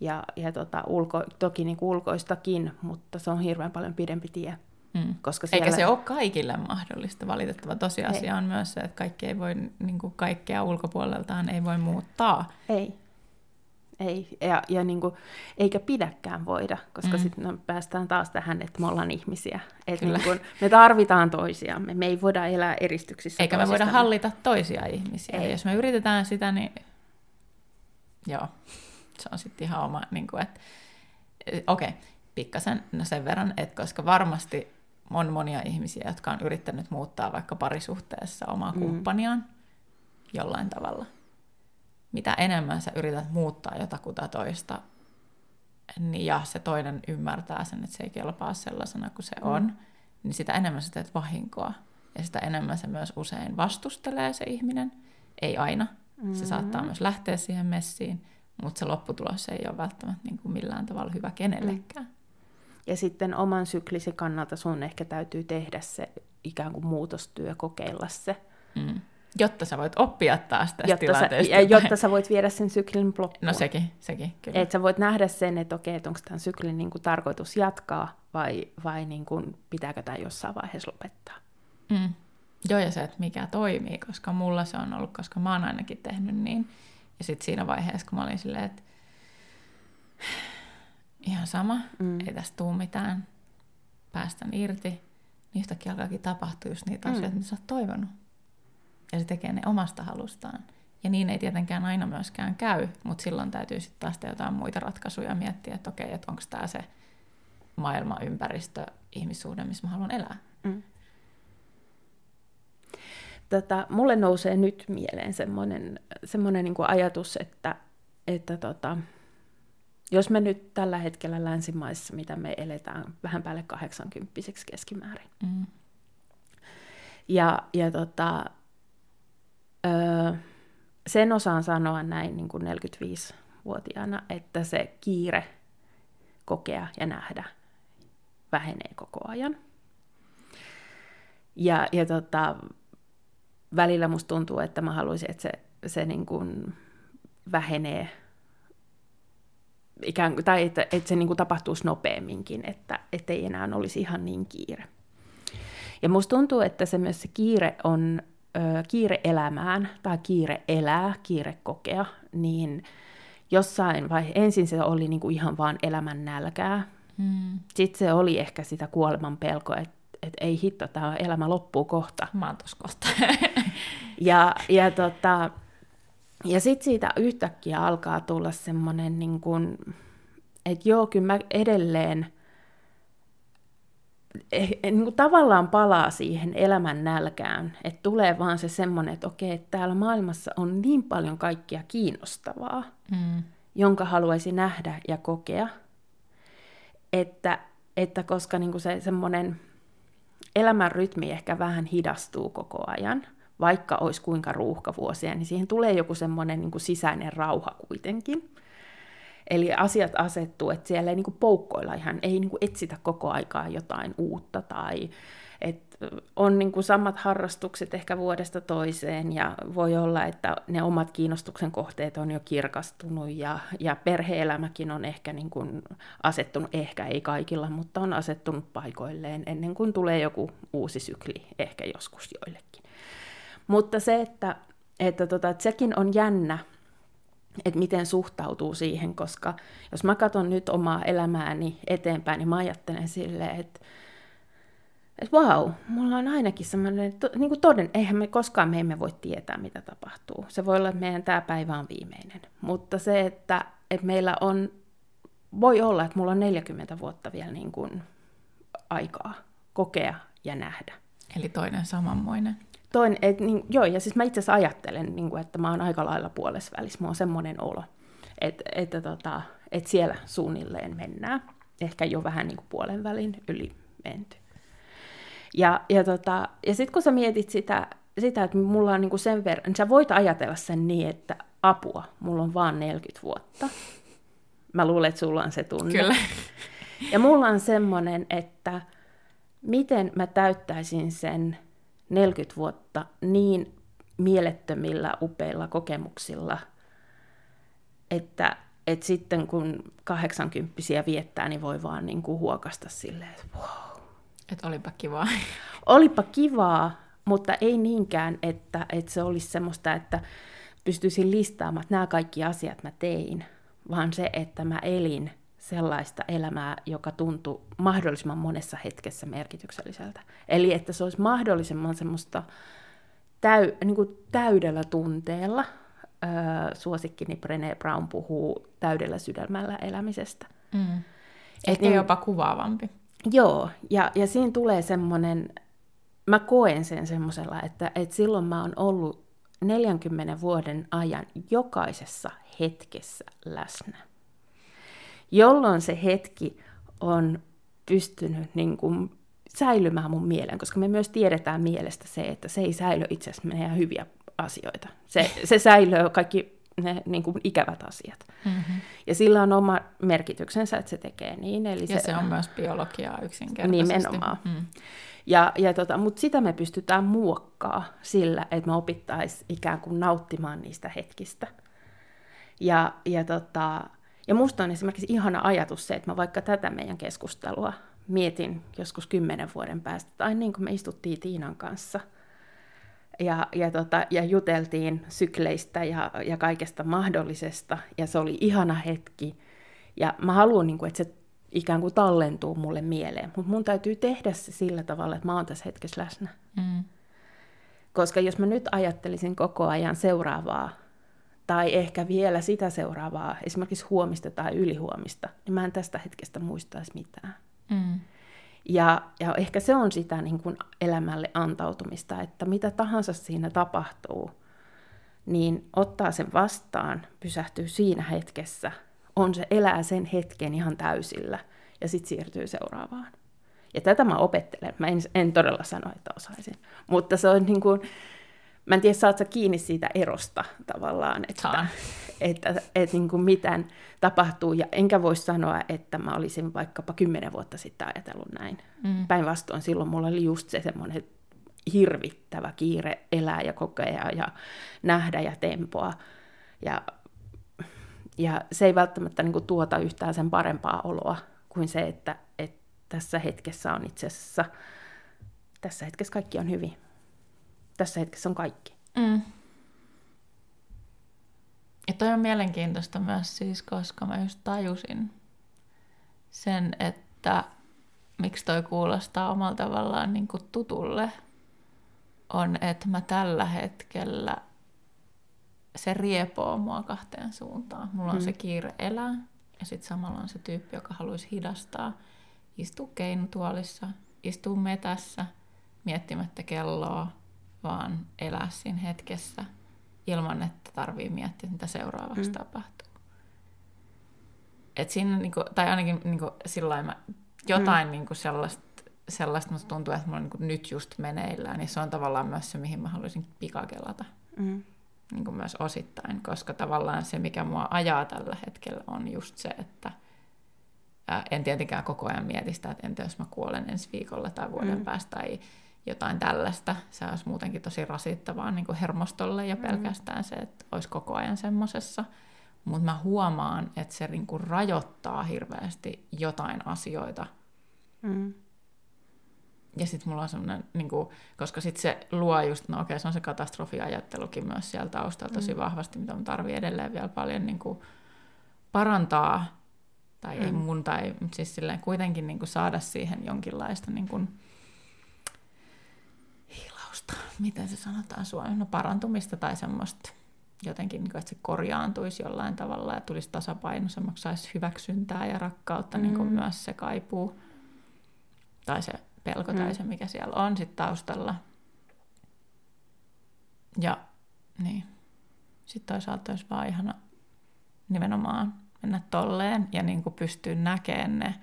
Ja, ja tota, ulko, toki niin ulkoistakin, mutta se on hirveän paljon pidempi tie. Mm. Koska siellä... Eikä se ole kaikille mahdollista. Valitettava tosiasia ei. on myös se, että kaikki ei voi, niin kuin kaikkea ulkopuoleltaan ei voi muuttaa. Ei. Ei. Ja, ja niin kuin, eikä pidäkään voida, koska mm. sitten no, päästään taas tähän, että me ollaan ihmisiä. Että niin kuin, me tarvitaan toisiamme. Me ei voida elää eristyksissä Eikä me voida hallita toisia ihmisiä. Ei. Ja jos me yritetään sitä, niin joo, se on sitten ihan oma, niin kuin, että okei, okay, pikkasen no sen verran, että koska varmasti on monia ihmisiä, jotka on yrittänyt muuttaa vaikka parisuhteessa omaa mm. kumppaniaan jollain tavalla. Mitä enemmän sä yrität muuttaa jotakuta toista, niin ja se toinen ymmärtää sen, että se ei kelpaa sellaisena kuin se mm. on, niin sitä enemmän sä teet vahinkoa. Ja sitä enemmän se myös usein vastustelee se ihminen. Ei aina. Mm-hmm. Se saattaa myös lähteä siihen messiin, mutta se lopputulos ei ole välttämättä niin kuin millään tavalla hyvä kenellekään. Mm. Ja sitten oman syklisi kannalta sun ehkä täytyy tehdä se ikään kuin muutostyö, kokeilla se. Mm. Jotta sä voit oppia taas tästä jotta tilanteesta. Sä, ja jotta sä voit viedä sen syklin loppuun. No sekin, sekin kyllä. Että sä voit nähdä sen, että okei, että onko tämän syklin niin kuin tarkoitus jatkaa vai, vai niin kuin, pitääkö tämä jossain vaiheessa lopettaa. Mm. Joo, ja se, että mikä toimii, koska mulla se on ollut, koska mä oon ainakin tehnyt niin. Ja sitten siinä vaiheessa, kun mä olin silleen, että ihan sama, mm. ei tästä tule mitään, päästän irti, niin yhtäkkiä alkaakin tapahtua just niitä mm. asioita, mitä sä oot toivonut. Ja se tekee ne omasta halustaan. Ja niin ei tietenkään aina myöskään käy, mutta silloin täytyy sitten taas jotain muita ratkaisuja miettiä, että okei, että onko tämä se maailma, ympäristö, ihmissuhde, missä mä haluan elää. Mm. Tota, mulle nousee nyt mieleen semmoinen, semmoinen niin ajatus, että, että tota, jos me nyt tällä hetkellä länsimaissa, mitä me eletään vähän päälle 80 keskimäärin. Mm. Ja, ja tota, öö, sen osaan sanoa näin niin kuin 45-vuotiaana, että se kiire kokea ja nähdä vähenee koko ajan. Ja, ja tota, välillä musta tuntuu, että mä haluaisin, että se, se niin kuin vähenee ikään kuin, tai että, että se niin kuin tapahtuisi nopeamminkin, että ei enää olisi ihan niin kiire. Ja musta tuntuu, että se myös se kiire on ö, kiire elämään tai kiire elää, kiire kokea, niin jossain vaiheessa ensin se oli niin kuin ihan vaan elämän nälkää. Hmm. Sitten se oli ehkä sitä kuoleman pelkoa, että et ei hitto, tämä elämä loppuu kohta. Mä oon kohta. ja, ja tota, ja sitten siitä yhtäkkiä alkaa tulla semmoinen, niin kuin, että joo, kyllä mä edelleen eh, niin kuin tavallaan palaa siihen elämän nälkään, että tulee vaan se semmoinen, että okei, että täällä maailmassa on niin paljon kaikkia kiinnostavaa, mm. jonka haluaisi nähdä ja kokea, että, että koska niin kuin se semmoinen elämän rytmi ehkä vähän hidastuu koko ajan – vaikka olisi kuinka ruuhkavuosia, niin siihen tulee joku semmoinen niin kuin sisäinen rauha kuitenkin. Eli asiat asettuu, että siellä ei niin kuin poukkoilla ihan, ei niin kuin etsitä koko aikaa jotain uutta tai että on niin kuin samat harrastukset ehkä vuodesta toiseen ja voi olla, että ne omat kiinnostuksen kohteet on jo kirkastunut ja, ja perheelämäkin on ehkä niin kuin asettunut, ehkä ei kaikilla, mutta on asettunut paikoilleen ennen kuin tulee joku uusi sykli ehkä joskus joillekin. Mutta se, että, että, tota, että sekin on jännä, että miten suhtautuu siihen, koska jos mä katson nyt omaa elämääni eteenpäin, niin mä ajattelen silleen, että, että vau, mulla on ainakin semmoinen, niin kuin toden, eihän me koskaan me emme voi tietää, mitä tapahtuu. Se voi olla, että meidän tämä päivä on viimeinen. Mutta se, että, että meillä on, voi olla, että mulla on 40 vuotta vielä niin kuin aikaa kokea ja nähdä. Eli toinen samanmoinen. Toinen, et, niin, joo, ja siis mä itse asiassa ajattelen, niin kuin, että mä oon aika lailla puolessa välissä. Mulla on semmoinen olo, että, että, tota, että siellä suunnilleen mennään. Ehkä jo vähän niin kuin puolen välin yli menty. Ja, ja, tota, ja sitten kun sä mietit sitä, sitä että mulla on niin kuin sen verran, niin sä voit ajatella sen niin, että apua, mulla on vaan 40 vuotta. Mä luulen, että sulla on se tunne. Kyllä. Ja mulla on semmoinen, että miten mä täyttäisin sen 40 vuotta niin mielettömillä, upeilla kokemuksilla, että, että sitten kun 80 viettää, niin voi vaan niin kuin huokasta silleen, että wow. Että olipa kivaa. Olipa kivaa, mutta ei niinkään, että, että se olisi semmoista, että pystyisin listaamaan, että nämä kaikki asiat mä tein, vaan se, että mä elin sellaista elämää, joka tuntui mahdollisimman monessa hetkessä merkitykselliseltä. Eli että se olisi mahdollisimman semmoista täy, niin kuin täydellä tunteella. Öö, suosikkini Brené Brown puhuu täydellä sydämellä elämisestä. Mm. Ehkä niin, jopa kuvaavampi. Joo, ja, ja siinä tulee semmoinen, mä koen sen semmoisella, että, että silloin mä oon ollut 40 vuoden ajan jokaisessa hetkessä läsnä jolloin se hetki on pystynyt niin kuin säilymään mun mieleen, koska me myös tiedetään mielestä se, että se ei säily itse asiassa meidän hyviä asioita. Se, se säilyy kaikki ne niin kuin ikävät asiat. Mm-hmm. Ja sillä on oma merkityksensä, että se tekee niin. Eli ja se, se on myös biologiaa yksinkertaisesti. Nimenomaan. Mm. Ja, ja tota, Mutta sitä me pystytään muokkaa sillä, että me opittaisiin ikään kuin nauttimaan niistä hetkistä. Ja, ja tota, ja musta on esimerkiksi ihana ajatus se, että mä vaikka tätä meidän keskustelua mietin joskus kymmenen vuoden päästä, tai niin kuin me istuttiin Tiinan kanssa ja, ja, tota, ja juteltiin sykleistä ja, ja kaikesta mahdollisesta, ja se oli ihana hetki. Ja mä haluan, niin kuin, että se ikään kuin tallentuu mulle mieleen, mutta mun täytyy tehdä se sillä tavalla, että mä oon tässä hetkessä läsnä. Mm. Koska jos mä nyt ajattelisin koko ajan seuraavaa tai ehkä vielä sitä seuraavaa, esimerkiksi huomista tai ylihuomista, niin mä en tästä hetkestä muistaisi mitään. Mm. Ja, ja ehkä se on sitä niin kuin elämälle antautumista, että mitä tahansa siinä tapahtuu, niin ottaa sen vastaan, pysähtyy siinä hetkessä, on se elää sen hetken ihan täysillä ja sitten siirtyy seuraavaan. Ja tätä mä opettelen. Mä en, en todella sano, että osaisin. Mutta se on niin kuin, Mä en tiedä, saat sä kiinni siitä erosta tavallaan, että, että, että, että niin kuin mitään tapahtuu. Ja enkä voi sanoa, että mä olisin vaikkapa kymmenen vuotta sitten ajatellut näin. Mm. Päinvastoin silloin mulla oli just se semmoinen hirvittävä kiire elää ja kokea ja nähdä ja tempoa. Ja, ja se ei välttämättä niin kuin tuota yhtään sen parempaa oloa kuin se, että, että tässä hetkessä on itse asiassa, tässä hetkessä kaikki on hyvin tässä hetkessä on kaikki. Mm. Ja toi on mielenkiintoista myös siis, koska mä just tajusin sen, että miksi toi kuulostaa omalla tavallaan niin kuin tutulle, on, että mä tällä hetkellä se riepoo mua kahteen suuntaan. Mulla on mm. se kiire elää ja sitten samalla on se tyyppi, joka haluaisi hidastaa, istuu keinutuolissa, istuu metässä, miettimättä kelloa, vaan elää siinä hetkessä ilman, että tarvii miettiä, mitä seuraavaksi mm. tapahtuu. Et siinä, niinku, tai ainakin niinku, sillä mä, jotain mm. niinku sellaista, sellaista musta tuntuu, että mulla niinku nyt just meneillään, niin se on tavallaan myös se, mihin mä haluaisin pikakelata. Mm. Niinku myös osittain, koska tavallaan se, mikä mua ajaa tällä hetkellä, on just se, että ää, en tietenkään koko ajan mieti sitä, että entä jos mä kuolen ensi viikolla tai vuoden mm. päästä, tai jotain tällaista. Se olisi muutenkin tosi rasittavaa niin kuin hermostolle ja mm. pelkästään se, että olisi koko ajan semmoisessa. Mutta mä huomaan, että se niin kuin rajoittaa hirveästi jotain asioita. Mm. Ja sitten mulla on semmoinen, niin kuin, koska sitten se luo just, no okei, se on se katastrofiajattelukin myös siellä taustalla tosi mm. vahvasti, mitä mun tarvii edelleen vielä paljon niin kuin, parantaa, tai mm. ei mun, tai siis silleen kuitenkin niin kuin, saada siihen jonkinlaista niin kuin, miten se sanotaan suomeksi, no parantumista tai semmoista jotenkin, niin kuin, että se korjaantuisi jollain tavalla ja tulisi tasapainoisemmaksi, saisi hyväksyntää ja rakkautta, mm. niin kuin myös se kaipuu tai se pelko tai mm. se, mikä siellä on sitten taustalla. Ja niin. Sitten toisaalta olisi vaan ihana nimenomaan mennä tolleen ja niin kuin pystyä näkemään ne.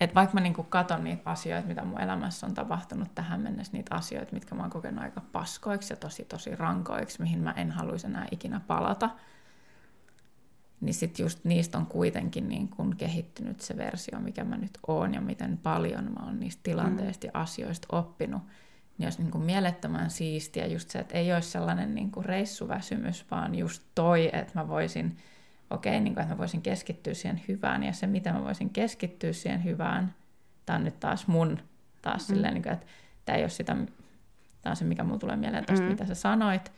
Että vaikka mä niin kuin katon niitä asioita, mitä mun elämässä on tapahtunut tähän mennessä, niitä asioita, mitkä mä oon kokenut aika paskoiksi ja tosi tosi rankoiksi, mihin mä en haluaisi enää ikinä palata, niin sitten just niistä on kuitenkin niin kuin kehittynyt se versio, mikä mä nyt oon ja miten paljon mä oon niistä tilanteista ja asioista oppinut. Niin olisi niin kuin mielettömän siistiä just se, että ei olisi sellainen niin kuin reissuväsymys, vaan just toi, että mä voisin, okei, okay, niin kuin, että mä voisin keskittyä siihen hyvään, ja se, miten mä voisin keskittyä siihen hyvään, tämä on nyt taas mun, taas mm. silleen, niin kuin, että tämä ei ole sitä, tämä on se, mikä mulle tulee mieleen tästä, mm. mitä sä sanoit,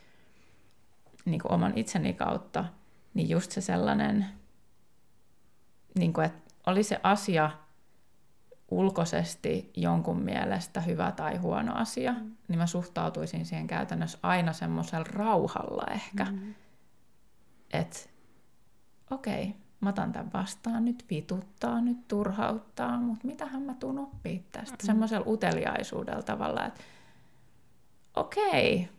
niin kuin oman itseni kautta, niin just se sellainen, niin kuin, että oli se asia, ulkoisesti jonkun mielestä hyvä tai huono asia, mm. niin mä suhtautuisin siihen käytännössä aina semmoisella rauhalla ehkä. Mm. Että okei, okay, mä otan tämän vastaan, nyt vituttaa, nyt turhauttaa, mutta mitähän mä tuun oppii tästä. Mm. Semmoisella uteliaisuudella tavalla, että okei, okay,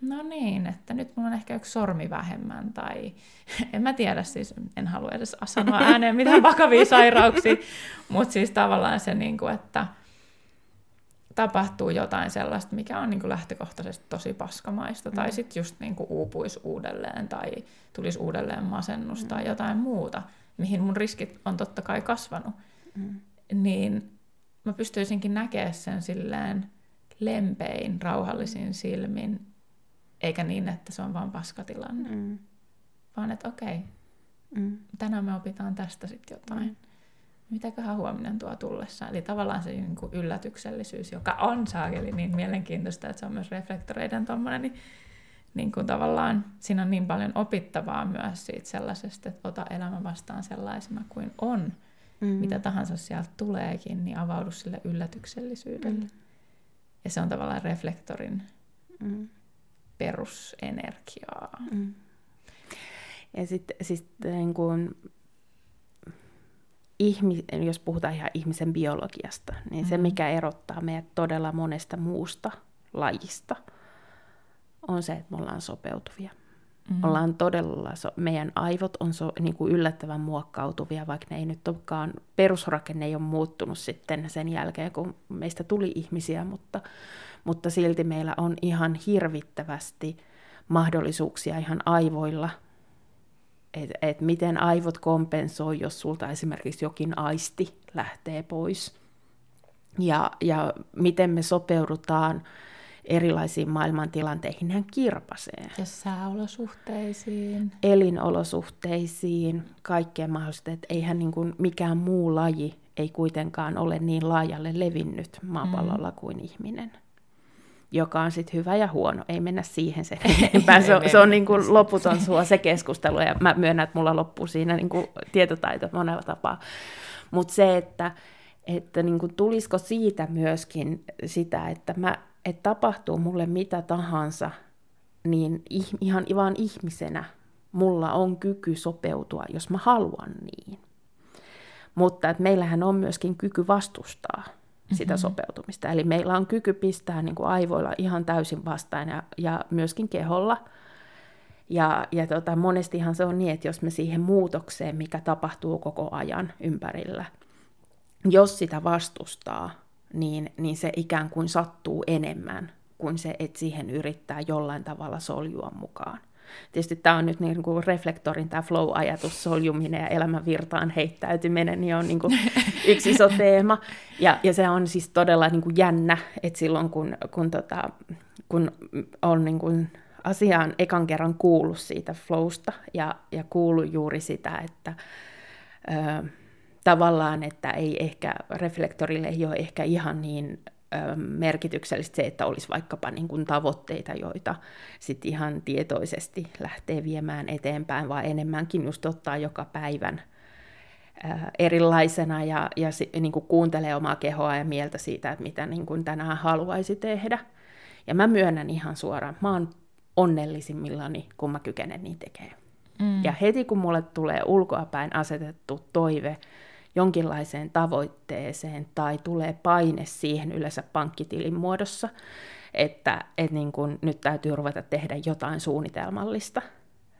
no niin, että nyt mulla on ehkä yksi sormi vähemmän, tai en mä tiedä, siis en halua edes sanoa ääneen mitään vakavia sairauksia, mutta siis tavallaan se, niin kuin, että tapahtuu jotain sellaista, mikä on niin kuin lähtökohtaisesti tosi paskamaista, mm. tai sitten just niin kuin uupuisi uudelleen, tai tulisi uudelleen masennus mm. tai jotain muuta, mihin mun riskit on totta kai kasvanut, mm. niin mä pystyisinkin näkemään sen silleen lempein, rauhallisin silmin, eikä niin, että se on vain paskatilanne. Mm. Vaan että okei, mm. tänään me opitaan tästä sitten jotain. Mitäköhän huominen tuo tullessa? Eli tavallaan se niin kuin yllätyksellisyys, joka on saakeli niin mielenkiintoista, että se on myös reflektoreiden tuommoinen, niin, niin kuin tavallaan siinä on niin paljon opittavaa myös siitä sellaisesta, että ota elämä vastaan sellaisena kuin on. Mm. Mitä tahansa sieltä tuleekin, niin avaudu sille yllätyksellisyydelle. Mm. Ja se on tavallaan reflektorin mm perusenergiaa. Mm. Ja sitten siis niin kun, ihmi, jos puhutaan ihan ihmisen biologiasta, niin mm. se mikä erottaa meidät todella monesta muusta lajista, on se, että me ollaan sopeutuvia. Mm. Ollaan todella, so, meidän aivot on so, niin kuin yllättävän muokkautuvia, vaikka ne ei nyt olekaan, perusrakenne ei ole muuttunut sitten sen jälkeen, kun meistä tuli ihmisiä, mutta mutta silti meillä on ihan hirvittävästi mahdollisuuksia ihan aivoilla, että et miten aivot kompensoi, jos sulta esimerkiksi jokin aisti lähtee pois. Ja, ja miten me sopeudutaan erilaisiin maailmantilanteihin hän kirpasee. Ja sääolosuhteisiin. Elinolosuhteisiin, kaikkeen mahdollista. Että eihän niin kuin mikään muu laji ei kuitenkaan ole niin laajalle levinnyt maapallolla mm. kuin ihminen joka on sitten hyvä ja huono. Ei mennä siihen se enempää. Se, se on niin kuin loputon sua se keskustelu, ja mä myönnän, että mulla loppuu siinä niin kuin tietotaito monella tapaa. Mutta se, että, että niin kuin tulisiko siitä myöskin sitä, että, mä, että tapahtuu mulle mitä tahansa, niin ihan vaan ihmisenä mulla on kyky sopeutua, jos mä haluan niin. Mutta että meillähän on myöskin kyky vastustaa sitä mm-hmm. sopeutumista. Eli meillä on kyky pistää niin kuin aivoilla ihan täysin vastaan ja, ja myöskin keholla. Ja, ja tota, monestihan se on niin, että jos me siihen muutokseen, mikä tapahtuu koko ajan ympärillä, jos sitä vastustaa, niin, niin se ikään kuin sattuu enemmän kuin se, että siihen yrittää jollain tavalla soljua mukaan. Tietysti tämä on nyt niin kuin reflektorin tämä flow-ajatus, soljuminen ja elämän virtaan heittäytyminen, niin on niin kuin yksi iso teema. Ja, ja se on siis todella niin kuin jännä, että silloin kun, kun, tota, kun on niin kuin asiaan ekan kerran kuullut siitä flowsta ja, ja kuullut juuri sitä, että ö, tavallaan, että ei ehkä reflektorille ei ole ehkä ihan niin merkityksellistä se, että olisi vaikkapa niin kuin tavoitteita, joita sitten ihan tietoisesti lähtee viemään eteenpäin, vaan enemmänkin just ottaa joka päivän erilaisena ja, ja niin kuin kuuntelee omaa kehoa ja mieltä siitä, että mitä niin kuin tänään haluaisi tehdä. Ja mä myönnän ihan suoraan, mä oon onnellisimmillani, kun mä kykenen niin tekemään. Mm. Ja heti kun mulle tulee ulkoapäin asetettu toive jonkinlaiseen tavoitteeseen tai tulee paine siihen yleensä pankkitilin muodossa, että, että niin kun nyt täytyy ruveta tehdä jotain suunnitelmallista,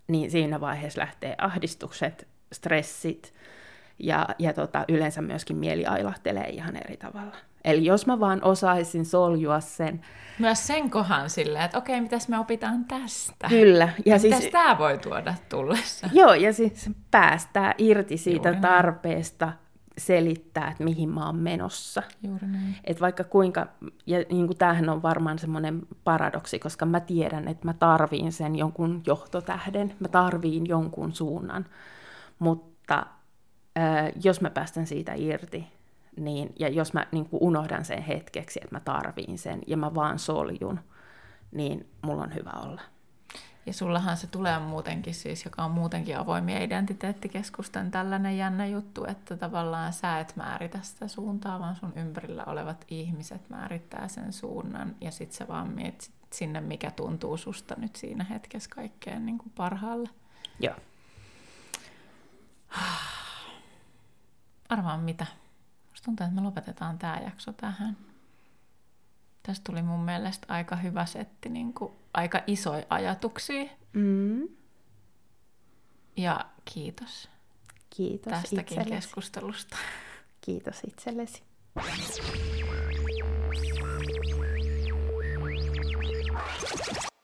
niin siinä vaiheessa lähtee ahdistukset, stressit ja, ja tota, yleensä myöskin mieli ailahtelee ihan eri tavalla. Eli jos mä vaan osaisin soljua sen. Myös sen kohan silleen, että okei, mitäs me opitaan tästä? Kyllä. Ja siis, mitäs tämä voi tuoda tullessa? Joo, ja siis päästää irti siitä Juuri tarpeesta selittää, että mihin mä oon menossa. Juuri näin. Et vaikka kuinka, ja niin kuin tämähän on varmaan semmoinen paradoksi, koska mä tiedän, että mä tarviin sen jonkun johtotähden, mä tarviin jonkun suunnan, mutta äh, jos mä päästän siitä irti, niin, ja jos mä niin kuin unohdan sen hetkeksi, että mä tarviin sen, ja mä vaan soljun, niin mulla on hyvä olla. Ja sullahan se tulee muutenkin siis, joka on muutenkin avoimia identiteettikeskusten tällainen jännä juttu, että tavallaan sä et määritä sitä suuntaa, vaan sun ympärillä olevat ihmiset määrittää sen suunnan ja sit sä vaan mietit sinne, mikä tuntuu susta nyt siinä hetkessä kaikkein niin kuin parhaalle. Joo. Arvaan mitä. Musta tuntuu, että me lopetetaan tämä jakso tähän. Tästä tuli mun mielestä aika hyvä setti, niin kuin aika isoja ajatuksia. Mm. Ja kiitos. Kiitos tästäkin itsellesi. keskustelusta. Kiitos itsellesi.